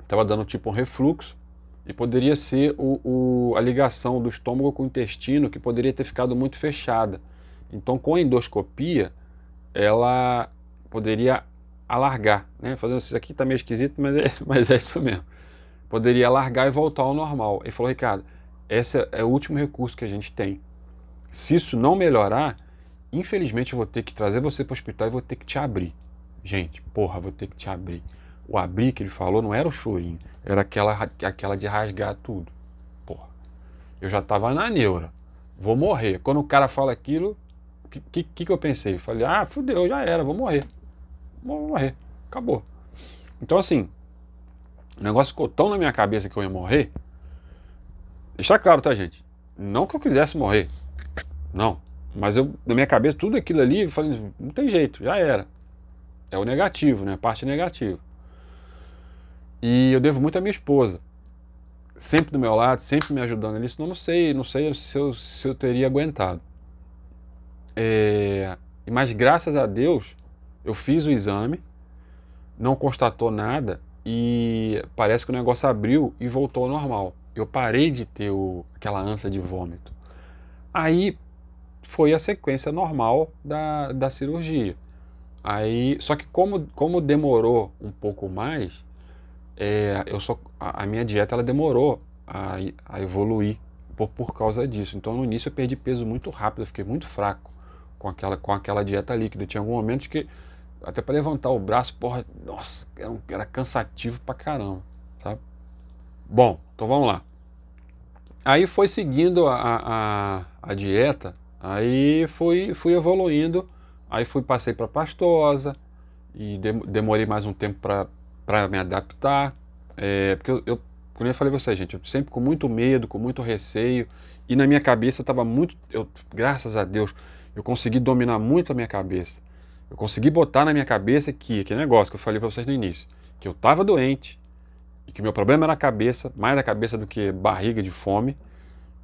estava dando tipo um refluxo, e poderia ser o, o, a ligação do estômago com o intestino que poderia ter ficado muito fechada. Então, com a endoscopia, ela poderia alargar, né? Fazendo isso aqui está meio esquisito, mas é, mas é isso mesmo. Poderia alargar e voltar ao normal. Ele falou, Ricardo, esse é o último recurso que a gente tem. Se isso não melhorar, infelizmente eu vou ter que trazer você para o hospital e vou ter que te abrir. Gente, porra, vou ter que te abrir. O abrir que ele falou não era os furinhos, era aquela, aquela de rasgar tudo. Porra, eu já tava na neura, vou morrer. Quando o cara fala aquilo, o que, que, que eu pensei? Falei, ah, fudeu, já era, vou morrer. Vou morrer, acabou. Então, assim, o negócio ficou tão na minha cabeça que eu ia morrer. Deixar claro, tá, gente? Não que eu quisesse morrer, não. Mas eu, na minha cabeça, tudo aquilo ali, eu falei, não tem jeito, já era. É o negativo, né? A parte negativa. E eu devo muito à minha esposa. Sempre do meu lado, sempre me ajudando nisso. Não, não sei, não sei se eu, se eu teria aguentado. É, mas graças a Deus, eu fiz o exame, não constatou nada e parece que o negócio abriu e voltou ao normal. Eu parei de ter o, aquela ânsia de vômito. Aí foi a sequência normal da, da cirurgia. Aí, só que como, como demorou um pouco mais, é, eu só, a, a, minha dieta ela demorou a, a evoluir por, por causa disso. Então no início eu perdi peso muito rápido, eu fiquei muito fraco com aquela, com aquela dieta líquida. Tinha algum momento que até para levantar o braço, porra, nossa, era, um, era cansativo pra caramba, sabe? Bom, então vamos lá. Aí foi seguindo a, a, a dieta, aí fui, fui evoluindo, aí fui passei para pastosa e demorei mais um tempo para para me adaptar, é, porque eu, eu, como eu falei pra vocês, gente, eu sempre com muito medo, com muito receio, e na minha cabeça estava muito, eu, graças a Deus, eu consegui dominar muito a minha cabeça. Eu consegui botar na minha cabeça que, que negócio que eu falei para vocês no início, que eu estava doente, e que meu problema era a cabeça, mais da cabeça do que barriga de fome,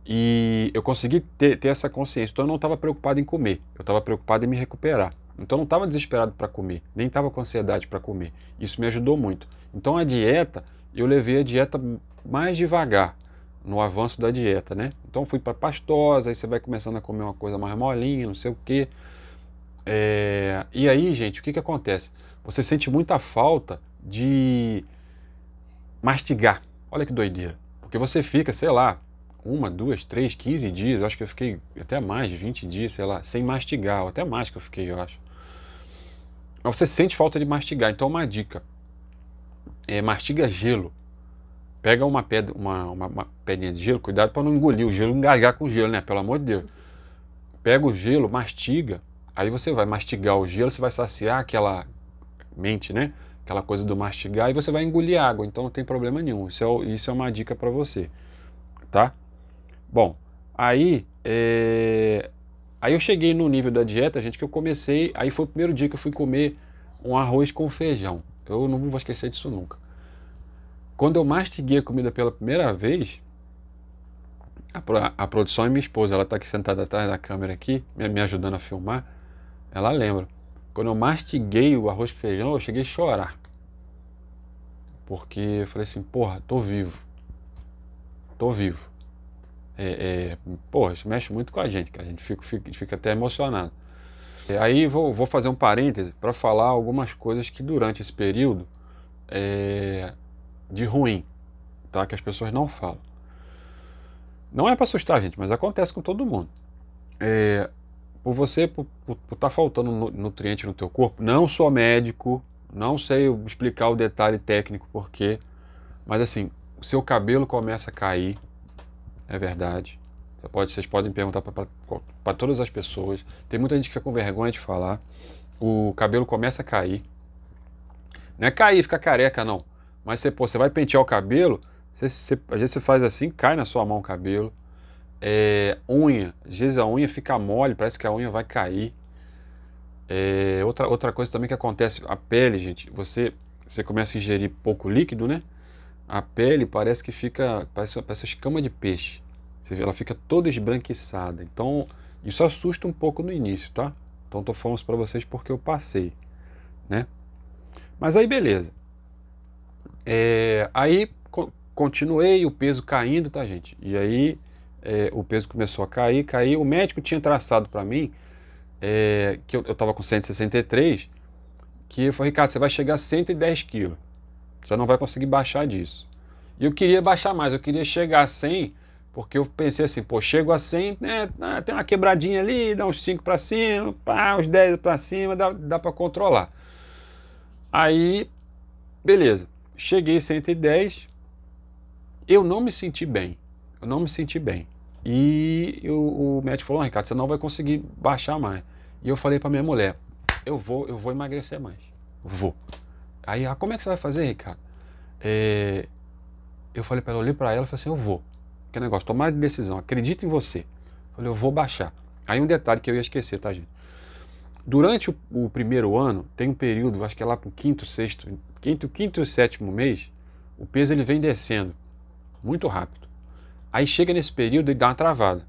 e eu consegui ter, ter essa consciência. Então eu não estava preocupado em comer, eu estava preocupado em me recuperar. Então eu não estava desesperado para comer, nem estava com ansiedade para comer. Isso me ajudou muito. Então a dieta, eu levei a dieta mais devagar no avanço da dieta, né? Então fui para pastosa, aí você vai começando a comer uma coisa mais molinha, não sei o quê. É... E aí, gente, o que, que acontece? Você sente muita falta de mastigar. Olha que doideira. Porque você fica, sei lá, uma, duas, três, quinze dias, acho que eu fiquei até mais de 20 dias, sei lá, sem mastigar, ou até mais que eu fiquei, eu acho. Mas você sente falta de mastigar, então uma dica. É, mastiga gelo. Pega uma pedra, uma, uma, uma pedrinha de gelo, cuidado para não engolir o gelo, engasgar com o gelo, né? Pelo amor de Deus. Pega o gelo, mastiga, aí você vai mastigar o gelo, você vai saciar aquela mente, né? Aquela coisa do mastigar e você vai engolir água, então não tem problema nenhum. Isso é, isso é uma dica para você, tá? Bom, aí, é... aí eu cheguei no nível da dieta, gente, que eu comecei, aí foi o primeiro dia que eu fui comer um arroz com feijão. Eu não vou esquecer disso nunca. Quando eu mastiguei a comida pela primeira vez, a, a produção é minha esposa, ela está aqui sentada atrás da câmera aqui, me, me ajudando a filmar, ela lembra. Quando eu mastiguei o arroz com feijão, eu cheguei a chorar. Porque eu falei assim, porra, tô vivo. Tô vivo é, é, porra, isso mexe muito com a gente, que a gente fica, fica, fica até emocionado. Aí vou, vou fazer um parêntese para falar algumas coisas que durante esse período é, de ruim, tá? Que as pessoas não falam. Não é para assustar, gente, mas acontece com todo mundo. É, por você, por estar tá faltando nutriente no teu corpo, não sou médico, não sei explicar o detalhe técnico porque, mas assim, o seu cabelo começa a cair, é verdade. Você pode, vocês podem perguntar para todas as pessoas. Tem muita gente que fica com vergonha de falar. O cabelo começa a cair. Não é cair, fica careca, não. Mas você, pô, você vai pentear o cabelo, você, você, às vezes você faz assim, cai na sua mão o cabelo. É, unha, às vezes a unha fica mole, parece que a unha vai cair. É, outra, outra coisa também que acontece, a pele, gente, você, você começa a ingerir pouco líquido, né? a pele parece que fica, parece, parece escama de peixe. Você vê, ela fica toda esbranquiçada. Então, isso assusta um pouco no início, tá? Então, estou falando isso para vocês porque eu passei, né? Mas aí, beleza. É, aí, co continuei, o peso caindo, tá, gente? E aí, é, o peso começou a cair, cair. O médico tinha traçado para mim, é, que eu estava com 163, que falei, Ricardo, você vai chegar a 110 quilos. Você não vai conseguir baixar disso. E eu queria baixar mais, eu queria chegar a 100, porque eu pensei assim, pô, chego a 100, né, ah, tem uma quebradinha ali, dá uns 5 para cima, pá, uns 10 para cima, dá, dá para controlar. Aí, beleza, cheguei a 110, eu não me senti bem, eu não me senti bem. E o médico falou, Ricardo, você não vai conseguir baixar mais. E eu falei para minha mulher, eu vou, eu vou emagrecer mais, vou. Aí, ah, como é que você vai fazer, Ricardo? É, eu falei para ela, olhei para ela e falei assim, eu vou. Que negócio, tomar decisão, acredito em você. Eu falei, eu vou baixar. Aí um detalhe que eu ia esquecer, tá, gente? Durante o, o primeiro ano, tem um período, acho que é lá pro quinto, sexto, quinto, quinto e sétimo mês, o peso ele vem descendo muito rápido. Aí chega nesse período e dá uma travada.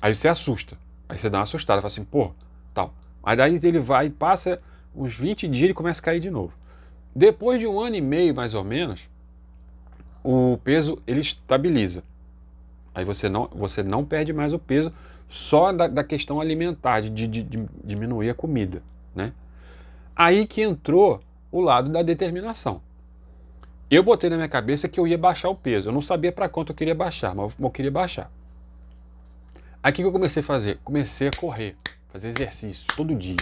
Aí você assusta. Aí você dá uma assustada, fala assim, pô, tal. Aí daí ele vai e passa uns 20 dias ele começa a cair de novo. Depois de um ano e meio, mais ou menos, o peso ele estabiliza. Aí você não, você não perde mais o peso só da, da questão alimentar, de, de, de, diminuir a comida. Né? Aí que entrou o lado da determinação. Eu botei na minha cabeça que eu ia baixar o peso. Eu não sabia para quanto eu queria baixar, mas eu queria baixar. Aí o que eu comecei a fazer? Comecei a correr, fazer exercício todo dia.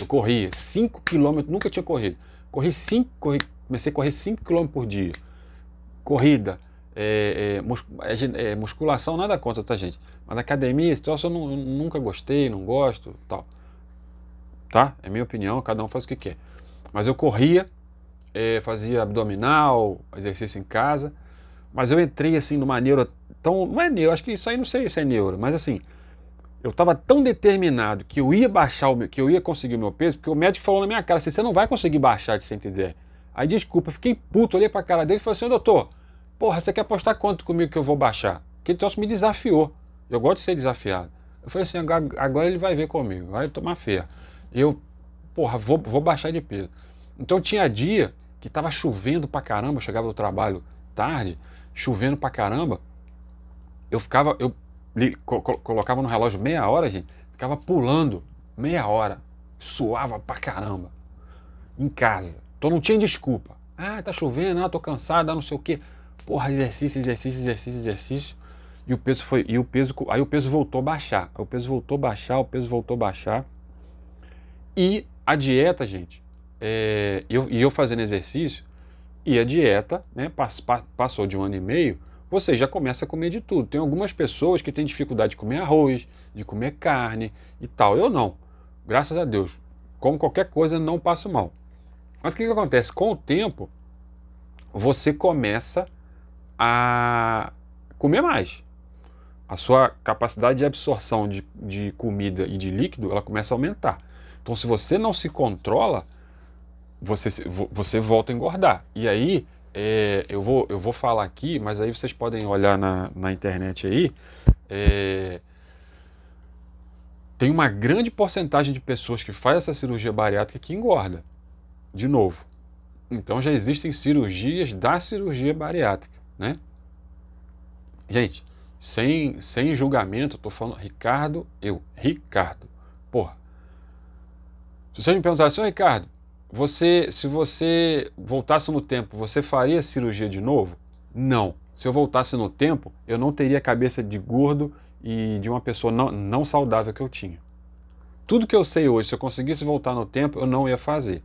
Eu corria 5 km, nunca tinha corrido. Corri 5, corri, comecei a correr 5 km por dia. Corrida, é, é, é, é, musculação, nada contra, tá, gente? Mas academia, esse troço eu, não, eu nunca gostei, não gosto, tal. Tá? É minha opinião, cada um faz o que quer. Mas eu corria, é, fazia abdominal, exercício em casa, mas eu entrei assim numa neura tão. Não é neuro, acho que isso aí não sei se é neuro, mas assim, eu estava tão determinado que eu ia baixar o meu, que eu ia conseguir o meu peso, porque o médico falou na minha cara assim, você não vai conseguir baixar de 110. Aí desculpa, fiquei puto, olhei pra cara dele e falei assim, doutor, porra, você quer apostar quanto comigo que eu vou baixar? Porque ele trouxe me desafiou. Eu gosto de ser desafiado. Eu falei assim, agora ele vai ver comigo, vai tomar fé. Eu, porra, vou, vou baixar de peso. Então tinha dia que tava chovendo pra caramba, eu chegava do trabalho tarde, chovendo pra caramba. Eu ficava, eu colocava no relógio meia hora, gente, ficava pulando meia hora, suava pra caramba, em casa. Então não tinha desculpa. Ah, tá chovendo, ah, tô cansado, ah, não sei o quê. Porra, exercício, exercício, exercício, exercício. E o peso foi, e o peso, aí o peso voltou a baixar. O peso voltou a baixar, o peso voltou a baixar. E a dieta, gente, é, eu, e eu fazendo exercício, e a dieta, né, pass, passou de um ano e meio, você já começa a comer de tudo. Tem algumas pessoas que têm dificuldade de comer arroz, de comer carne e tal. Eu não. Graças a Deus. Como qualquer coisa, não passo mal. Mas o que, que acontece? Com o tempo, você começa a comer mais. A sua capacidade de absorção de, de comida e de líquido, ela começa a aumentar. Então, se você não se controla, você, você volta a engordar. E aí, é, eu, vou, eu vou falar aqui, mas aí vocês podem olhar na, na internet aí. É, tem uma grande porcentagem de pessoas que faz essa cirurgia bariátrica que engorda. De novo. Então já existem cirurgias da cirurgia bariátrica, né? Gente, sem, sem julgamento, eu tô falando Ricardo, eu, Ricardo. Porra. Se você me perguntar assim, Ricardo, você, se você voltasse no tempo, você faria cirurgia de novo? Não. Se eu voltasse no tempo, eu não teria a cabeça de gordo e de uma pessoa não, não saudável que eu tinha. Tudo que eu sei hoje, se eu conseguisse voltar no tempo, eu não ia fazer.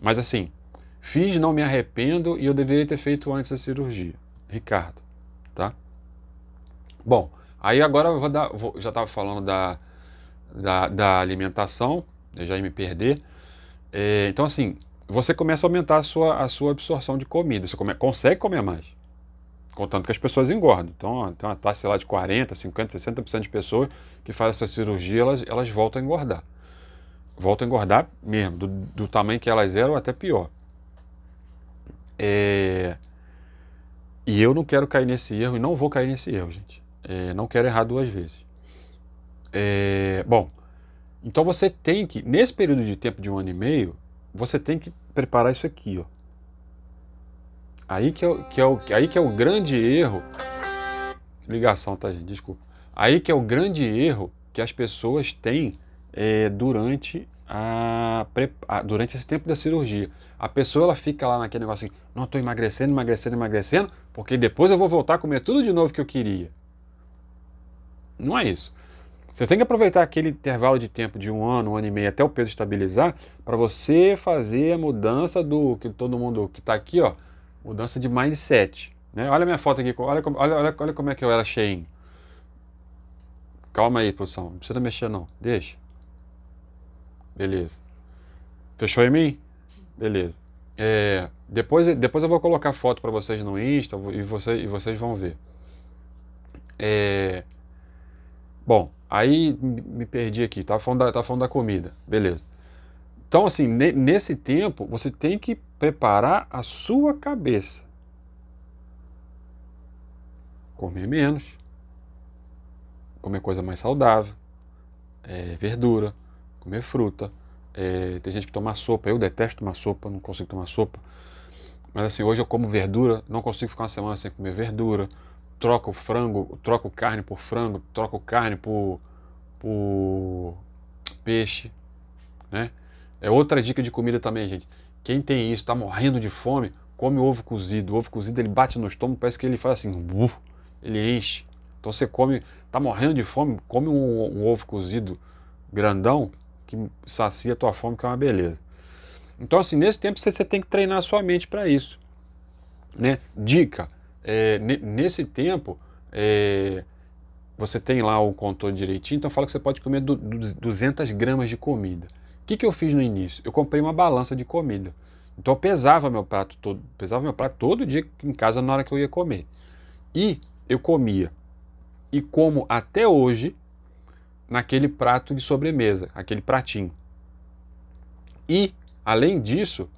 Mas assim, fiz, não me arrependo e eu deveria ter feito antes da cirurgia. Ricardo, tá? Bom, aí agora eu vou dar, vou, já estava falando da, da, da alimentação, eu já ia me perder. É, então, assim, você começa a aumentar a sua, a sua absorção de comida. Você come, consegue comer mais. Contanto que as pessoas engordam. Então, tem uma taxa lá de 40%, 50%, 60% de pessoas que fazem essa cirurgia, elas, elas voltam a engordar. Voltam a engordar mesmo, do, do tamanho que elas eram, até pior. É... E eu não quero cair nesse erro e não vou cair nesse erro, gente. É, não quero errar duas vezes. É... Bom, então você tem que, nesse período de tempo de um ano e meio, você tem que preparar isso aqui, ó. Aí que é, que é, o, aí que é o grande erro. Ligação, tá, gente? Desculpa. Aí que é o grande erro que as pessoas têm é, durante, a, a, durante esse tempo da cirurgia. A pessoa ela fica lá naquele negócio assim: não, estou emagrecendo, emagrecendo, emagrecendo, porque depois eu vou voltar a comer tudo de novo que eu queria. Não é isso. Você tem que aproveitar aquele intervalo de tempo de um ano, um ano e meio até o peso estabilizar para você fazer a mudança do que todo mundo que está aqui, ó, mudança de mindset. Né? Olha a minha foto aqui, olha, olha, olha, olha como é que eu era cheinho. Calma aí, produção, não precisa mexer não, deixa. Beleza. Fechou em mim? Beleza. É, depois, depois eu vou colocar foto para vocês no Insta e, você, e vocês vão ver. É, bom, Aí me perdi aqui, tá falando da, tá falando da comida, beleza. Então, assim, nesse tempo, você tem que preparar a sua cabeça. Comer menos, comer coisa mais saudável, é, verdura, comer fruta. É, tem gente que toma sopa, eu detesto tomar sopa, não consigo tomar sopa. Mas assim, hoje eu como verdura, não consigo ficar uma semana sem comer verdura troca o frango, troca o carne por frango, troca o carne por, por peixe, né? É outra dica de comida também, gente. Quem tem isso, está morrendo de fome, come ovo cozido. O ovo cozido ele bate no estômago, parece que ele faz assim, ele enche. Então você come, está morrendo de fome, come um, um, ovo cozido grandão que sacia a tua fome, que é uma beleza. Então assim, nesse tempo você, você tem que treinar a sua mente para isso, né? Dica: é, nesse tempo, é, você tem lá o controle direitinho, então fala que você pode comer 200 gramas de comida. que, que eu fiz no início? Eu comprei uma balança de comida. Então eu pesava meu prato todo, pesava meu prato todo dia em casa na hora que eu ia comer. E eu comia e como até hoje naquele prato de sobremesa, aquele pratinho. E além disso,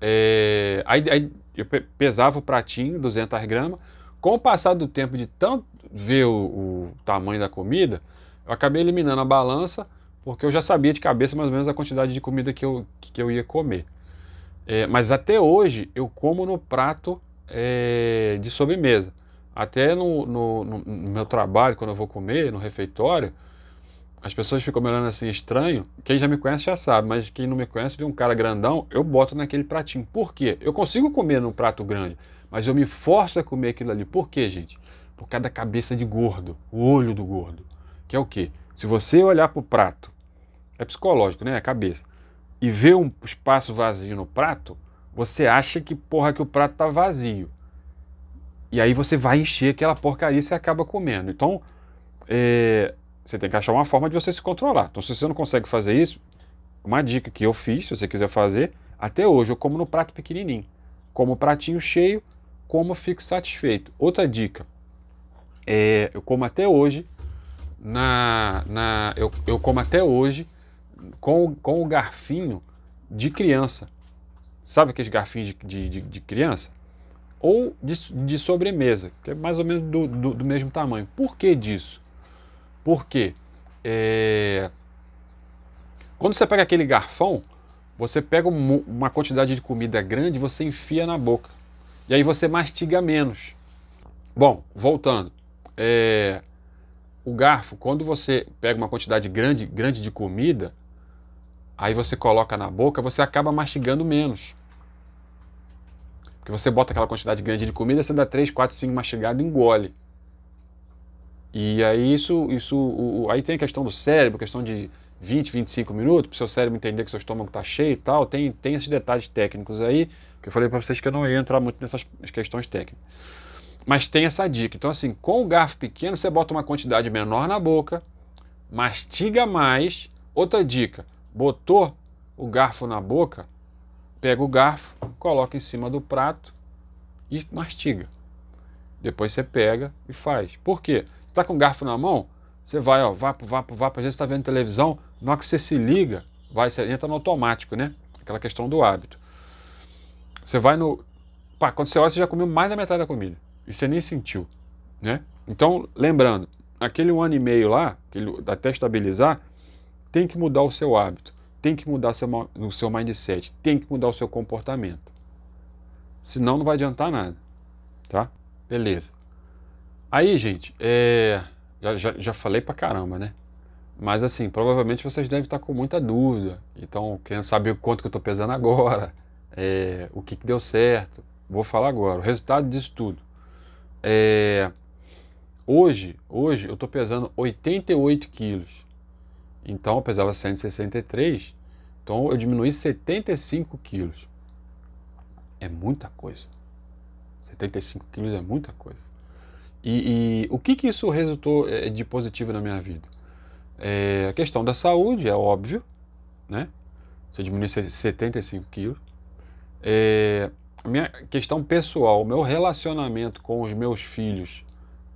é, aí, aí eu pesava o pratinho, 200 gramas. Com o passar do tempo de tanto ver o, o tamanho da comida, eu acabei eliminando a balança, porque eu já sabia de cabeça mais ou menos a quantidade de comida que eu, que eu ia comer. É, mas até hoje eu como no prato é, de sobremesa. Até no, no, no, meu trabalho, quando eu vou comer, no refeitório, as pessoas ficam me olhando assim estranho. Quem já me conhece já sabe, mas quem não me conhece vê um cara grandão, eu boto naquele pratinho. Por quê? Eu consigo comer num prato grande, mas eu me forço a comer aquilo ali. Por quê, gente? Por causa da cabeça de gordo, o olho do gordo. Que é o quê? Se você olhar para o prato, é psicológico, né? É a cabeça. E ver um espaço vazio no prato, você acha que, porra, que o prato tá vazio. E aí você vai encher aquela porcaria e você acaba comendo. Então, é, você tem que achar uma forma de você se controlar. Então, se você não consegue fazer isso, uma dica que eu fiz, se você quiser fazer, até hoje eu como no prato pequenininho. Como pratinho cheio, como fico satisfeito. Outra dica, é, eu como até hoje, na, na, eu, eu como até hoje com, com o garfinho de criança. Sabe aqueles garfinhos de, de, de, de criança? Ou de, de, sobremesa, que é mais ou menos do, do, do mesmo tamanho. Por que disso? Porque é, quando você pega aquele garfão, você pega uma quantidade de comida grande e você enfia na boca. E aí você mastiga menos. Bom, voltando. É, o garfo, quando você pega uma quantidade grande, grande de comida, aí você coloca na boca, você acaba mastigando menos. Porque você bota aquela quantidade grande de comida, você dá 3, 4, 5 mastigadas e engole. E aí isso, isso o, aí tem a questão do cérebro, questão de 20, 25 minutos, para o seu cérebro entender que seu estômago está cheio e tal. Tem, tem esses detalhes técnicos aí, que eu falei para vocês que eu não ia entrar muito nessas questões técnicas. Mas tem essa dica. Então, assim, com o garfo pequeno, você bota uma quantidade menor na boca, mastiga mais. Outra dica: botou o garfo na boca, pega o garfo, coloca em cima do prato e mastiga. Depois você pega e faz. Por quê? Está com o garfo na mão, você vai, ó, vapo, vapo, vapo, às vezes está vendo televisão, na hora que você se liga, vai, você entra no automático, né? Aquela questão do hábito. Você vai no. Pá, quando você olha, você já comeu mais da metade da comida. E você nem sentiu, né? Então, lembrando, aquele um ano e meio lá, aquele, até estabilizar, tem que mudar o seu hábito, tem que mudar seu, o seu mindset, tem que mudar o seu comportamento. Senão não vai adiantar nada, tá? Beleza. Aí, gente, é... já, já, já falei pra caramba, né? Mas assim, provavelmente vocês devem estar com muita dúvida. Então, querendo saber quanto que eu estou pesando agora, é... o que, que deu certo. Vou falar agora. O resultado disso tudo. É... Hoje, hoje eu estou pesando 88 quilos. Então eu pesava 163. Então eu diminui 75 quilos. É muita coisa. 75 quilos é muita coisa. E, e, o que, que isso resultou é, de positivo na minha vida? É, a questão da saúde, é óbvio, né? Você diminui 75 quilos. É, a minha questão pessoal, o meu relacionamento com os meus filhos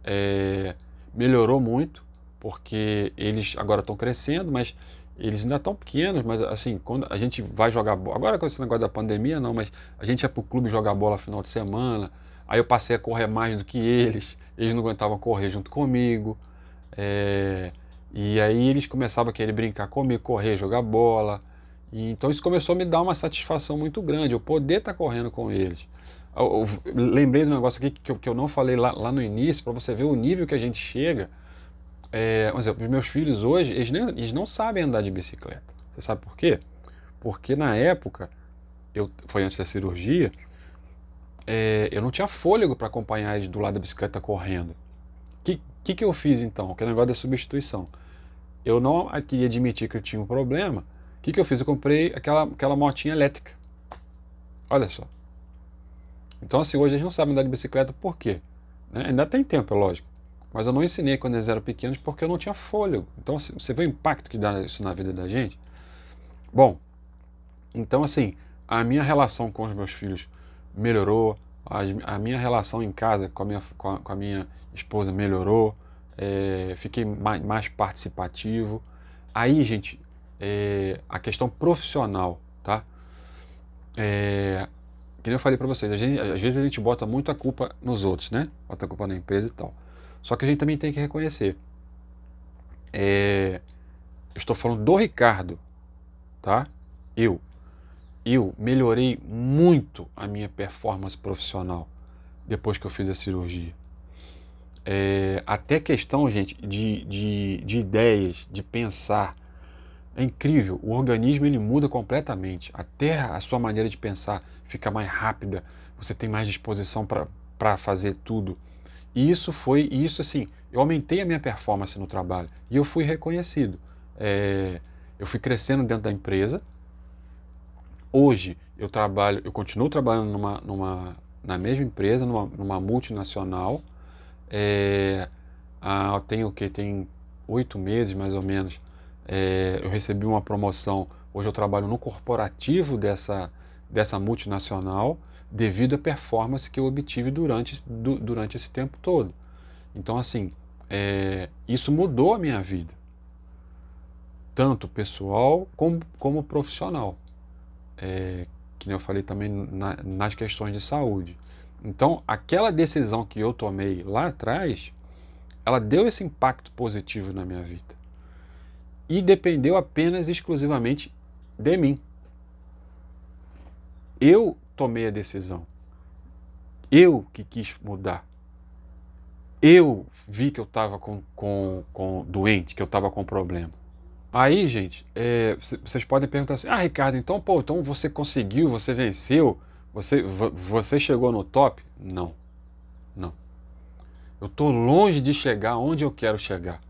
é, melhorou muito, porque eles agora estão crescendo, mas eles ainda estão pequenos, mas assim, quando a gente vai jogar bola, agora com esse negócio da pandemia não, mas a gente ia para o clube jogar bola final de semana, Aí eu passei a correr mais do que eles, eles não aguentavam correr junto comigo. É, e aí eles começavam a querer brincar comigo, correr, jogar bola. E, então isso começou a me dar uma satisfação muito grande, eu poder estar tá correndo com eles. Eu, eu, lembrei do negócio aqui que eu, que eu não falei lá, lá no início, para você ver o nível que a gente chega. É, por exemplo, meus filhos hoje, eles, nem, eles não sabem andar de bicicleta. Você sabe por quê? Porque na época, eu, foi antes da cirurgia, é, eu não tinha fôlego para acompanhar eles do lado da bicicleta correndo. O que, que, que eu fiz então? Aquele negócio da substituição. Eu não queria admitir que eu tinha um problema. O que, que eu fiz? Eu comprei aquela, aquela motinha elétrica. Olha só. Então, assim, hoje gente não sabe andar de bicicleta por quê? Né? Ainda tem tempo, é lógico. Mas eu não ensinei quando eles eram pequenos porque eu não tinha fôlego. Então, você vê o impacto que dá isso na vida da gente? Bom, então assim, a minha relação com os meus filhos melhorou, a, a minha relação em casa com a minha, com a, com a minha esposa melhorou, é, fiquei mais, mais, participativo. Aí, gente, é, a questão profissional, tá? É, que eu falei para vocês, a gente, às vezes a gente bota muita culpa nos outros, né? Bota a culpa na empresa e tal. Só que a gente também tem que reconhecer. É, eu estou falando do Ricardo, tá? Eu. Eu melhorei muito a minha performance profissional depois que eu fiz a cirurgia. É, até questão, gente, de, de, de ideias, de pensar. É incrível, o organismo ele muda completamente. Até a sua maneira de pensar fica mais rápida, você tem mais disposição para fazer tudo. E isso foi, isso assim, eu aumentei a minha performance no trabalho e eu fui reconhecido. É, eu fui crescendo dentro da empresa. Hoje eu trabalho, eu continuo trabalhando numa, numa, na mesma empresa, numa, numa multinacional. É, ah, tenho o que? Tem oito meses mais ou menos. É, eu recebi uma promoção. Hoje eu trabalho no corporativo dessa, dessa multinacional devido à performance que eu obtive durante, du, durante esse tempo todo. Então, assim, é, isso mudou a minha vida tanto pessoal como, como profissional. É, que eu falei também na, nas questões de saúde. Então, aquela decisão que eu tomei lá atrás, ela deu esse impacto positivo na minha vida. E dependeu apenas exclusivamente de mim. Eu tomei a decisão. Eu que quis mudar. Eu vi que eu estava com, com, com doente, que eu estava com problema. Aí, gente, é, vocês podem perguntar assim: ah, Ricardo, então, pô, então você conseguiu, você venceu, você, você chegou no top? Não, não. Eu estou longe de chegar onde eu quero chegar,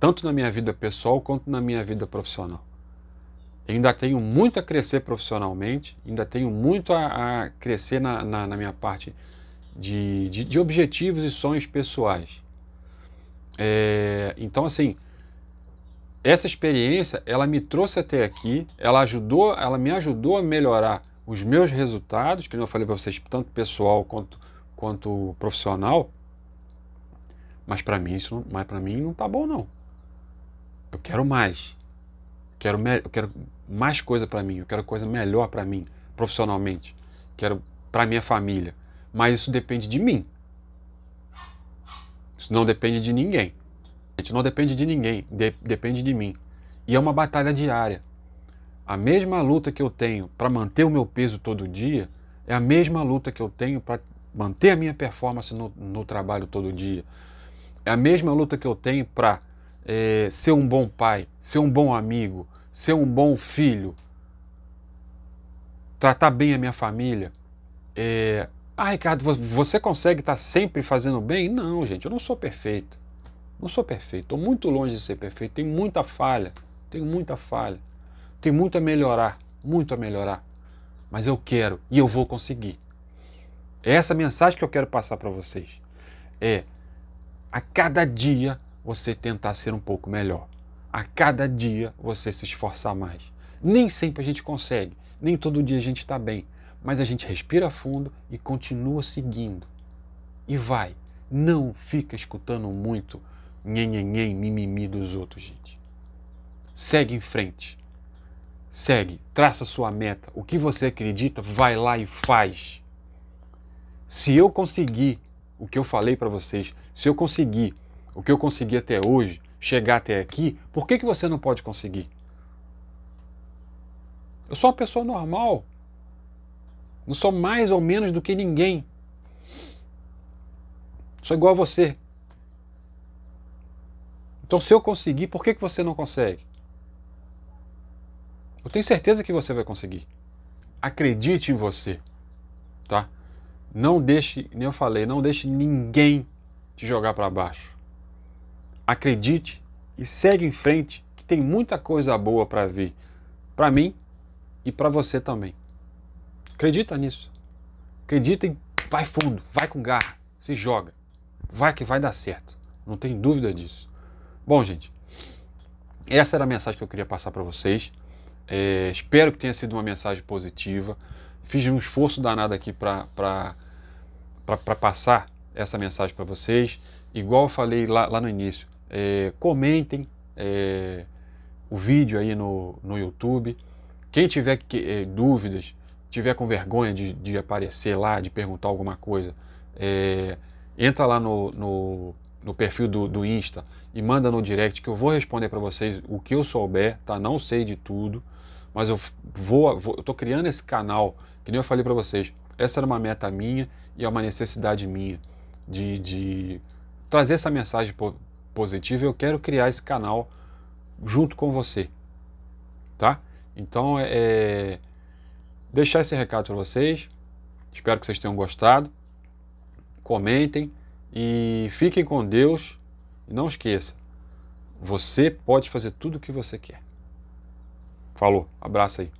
tanto na minha vida pessoal quanto na minha vida profissional. Eu ainda tenho muito a crescer profissionalmente, ainda tenho muito a, a crescer na, na, na, minha parte de, de, de, objetivos e sonhos pessoais. É, então, assim, essa experiência, ela me trouxe até aqui, ela ajudou, ela me ajudou a melhorar os meus resultados, que eu falei para vocês, tanto pessoal quanto, quanto profissional. Mas para mim isso, mas para mim não tá bom não. Eu quero mais. Quero eu quero mais coisa para mim, eu quero coisa melhor para mim, profissionalmente. Quero para minha família. Mas isso depende de mim. Isso não depende de ninguém. Gente, não depende de ninguém, de, depende de mim. E é uma batalha diária. A mesma luta que eu tenho para manter o meu peso todo dia é a mesma luta que eu tenho para manter a minha performance no, no, trabalho todo dia. É a mesma luta que eu tenho para é, ser um bom pai, ser um bom amigo, ser um bom filho, tratar bem a minha família. É, ah, Ricardo, você consegue estar tá sempre fazendo bem? Não, gente, eu não sou perfeito. Não sou perfeito, estou muito longe de ser perfeito, tenho muita falha, tenho muita falha, tenho muito a melhorar, muito a melhorar. Mas eu quero e eu vou conseguir. É essa mensagem que eu quero passar para vocês. É a cada dia você tentar ser um pouco melhor. A cada dia você se esforçar mais. Nem sempre a gente consegue, nem todo dia a gente está bem, mas a gente respira fundo e continua seguindo. E vai. Não fica escutando muito nhenhenhen, mimimi dos outros, gente. Segue em frente. Segue, traça sua meta. O que você acredita, vai lá e faz. Se eu conseguir o que eu falei para vocês, se eu conseguir o que eu consegui até hoje, chegar até aqui, por que, que você não pode conseguir? Eu sou uma pessoa normal. Não sou mais ou menos do que ninguém. Sou igual a você. Então, se eu conseguir, por que, que você não consegue? Eu tenho certeza que você vai conseguir. Acredite em você, tá? Não deixe, nem eu falei, não deixe ninguém te jogar para baixo. Acredite e segue em frente, que tem muita coisa boa para vir, para mim e para você também. Acredita nisso. Acredita e vai fundo, vai com garra, se joga. Vai que vai dar certo. Não tem dúvida disso. Bom, gente, essa era a mensagem que eu queria passar para vocês. É, espero que tenha sido uma mensagem positiva. Fiz um esforço danado aqui para passar essa mensagem para vocês. Igual eu falei lá, lá no início, é, comentem é, o vídeo aí no, no YouTube. Quem tiver que, é, dúvidas, tiver com vergonha de, de, aparecer lá, de perguntar alguma coisa, é, entra lá no, no, no perfil do, do, Insta e manda no direct que eu vou responder para vocês o que eu souber, tá? Não sei de tudo, mas eu vou, vou eu tô criando esse canal, que nem eu falei para vocês. Essa era uma meta minha e é uma necessidade minha de, de trazer essa mensagem positiva. Eu quero criar esse canal junto com você, tá? Então, é, é deixar esse recado para vocês. Espero que vocês tenham gostado. Comentem e fiquem com Deus. E não esqueça, você pode fazer tudo o que você quer. Falou, abraço aí.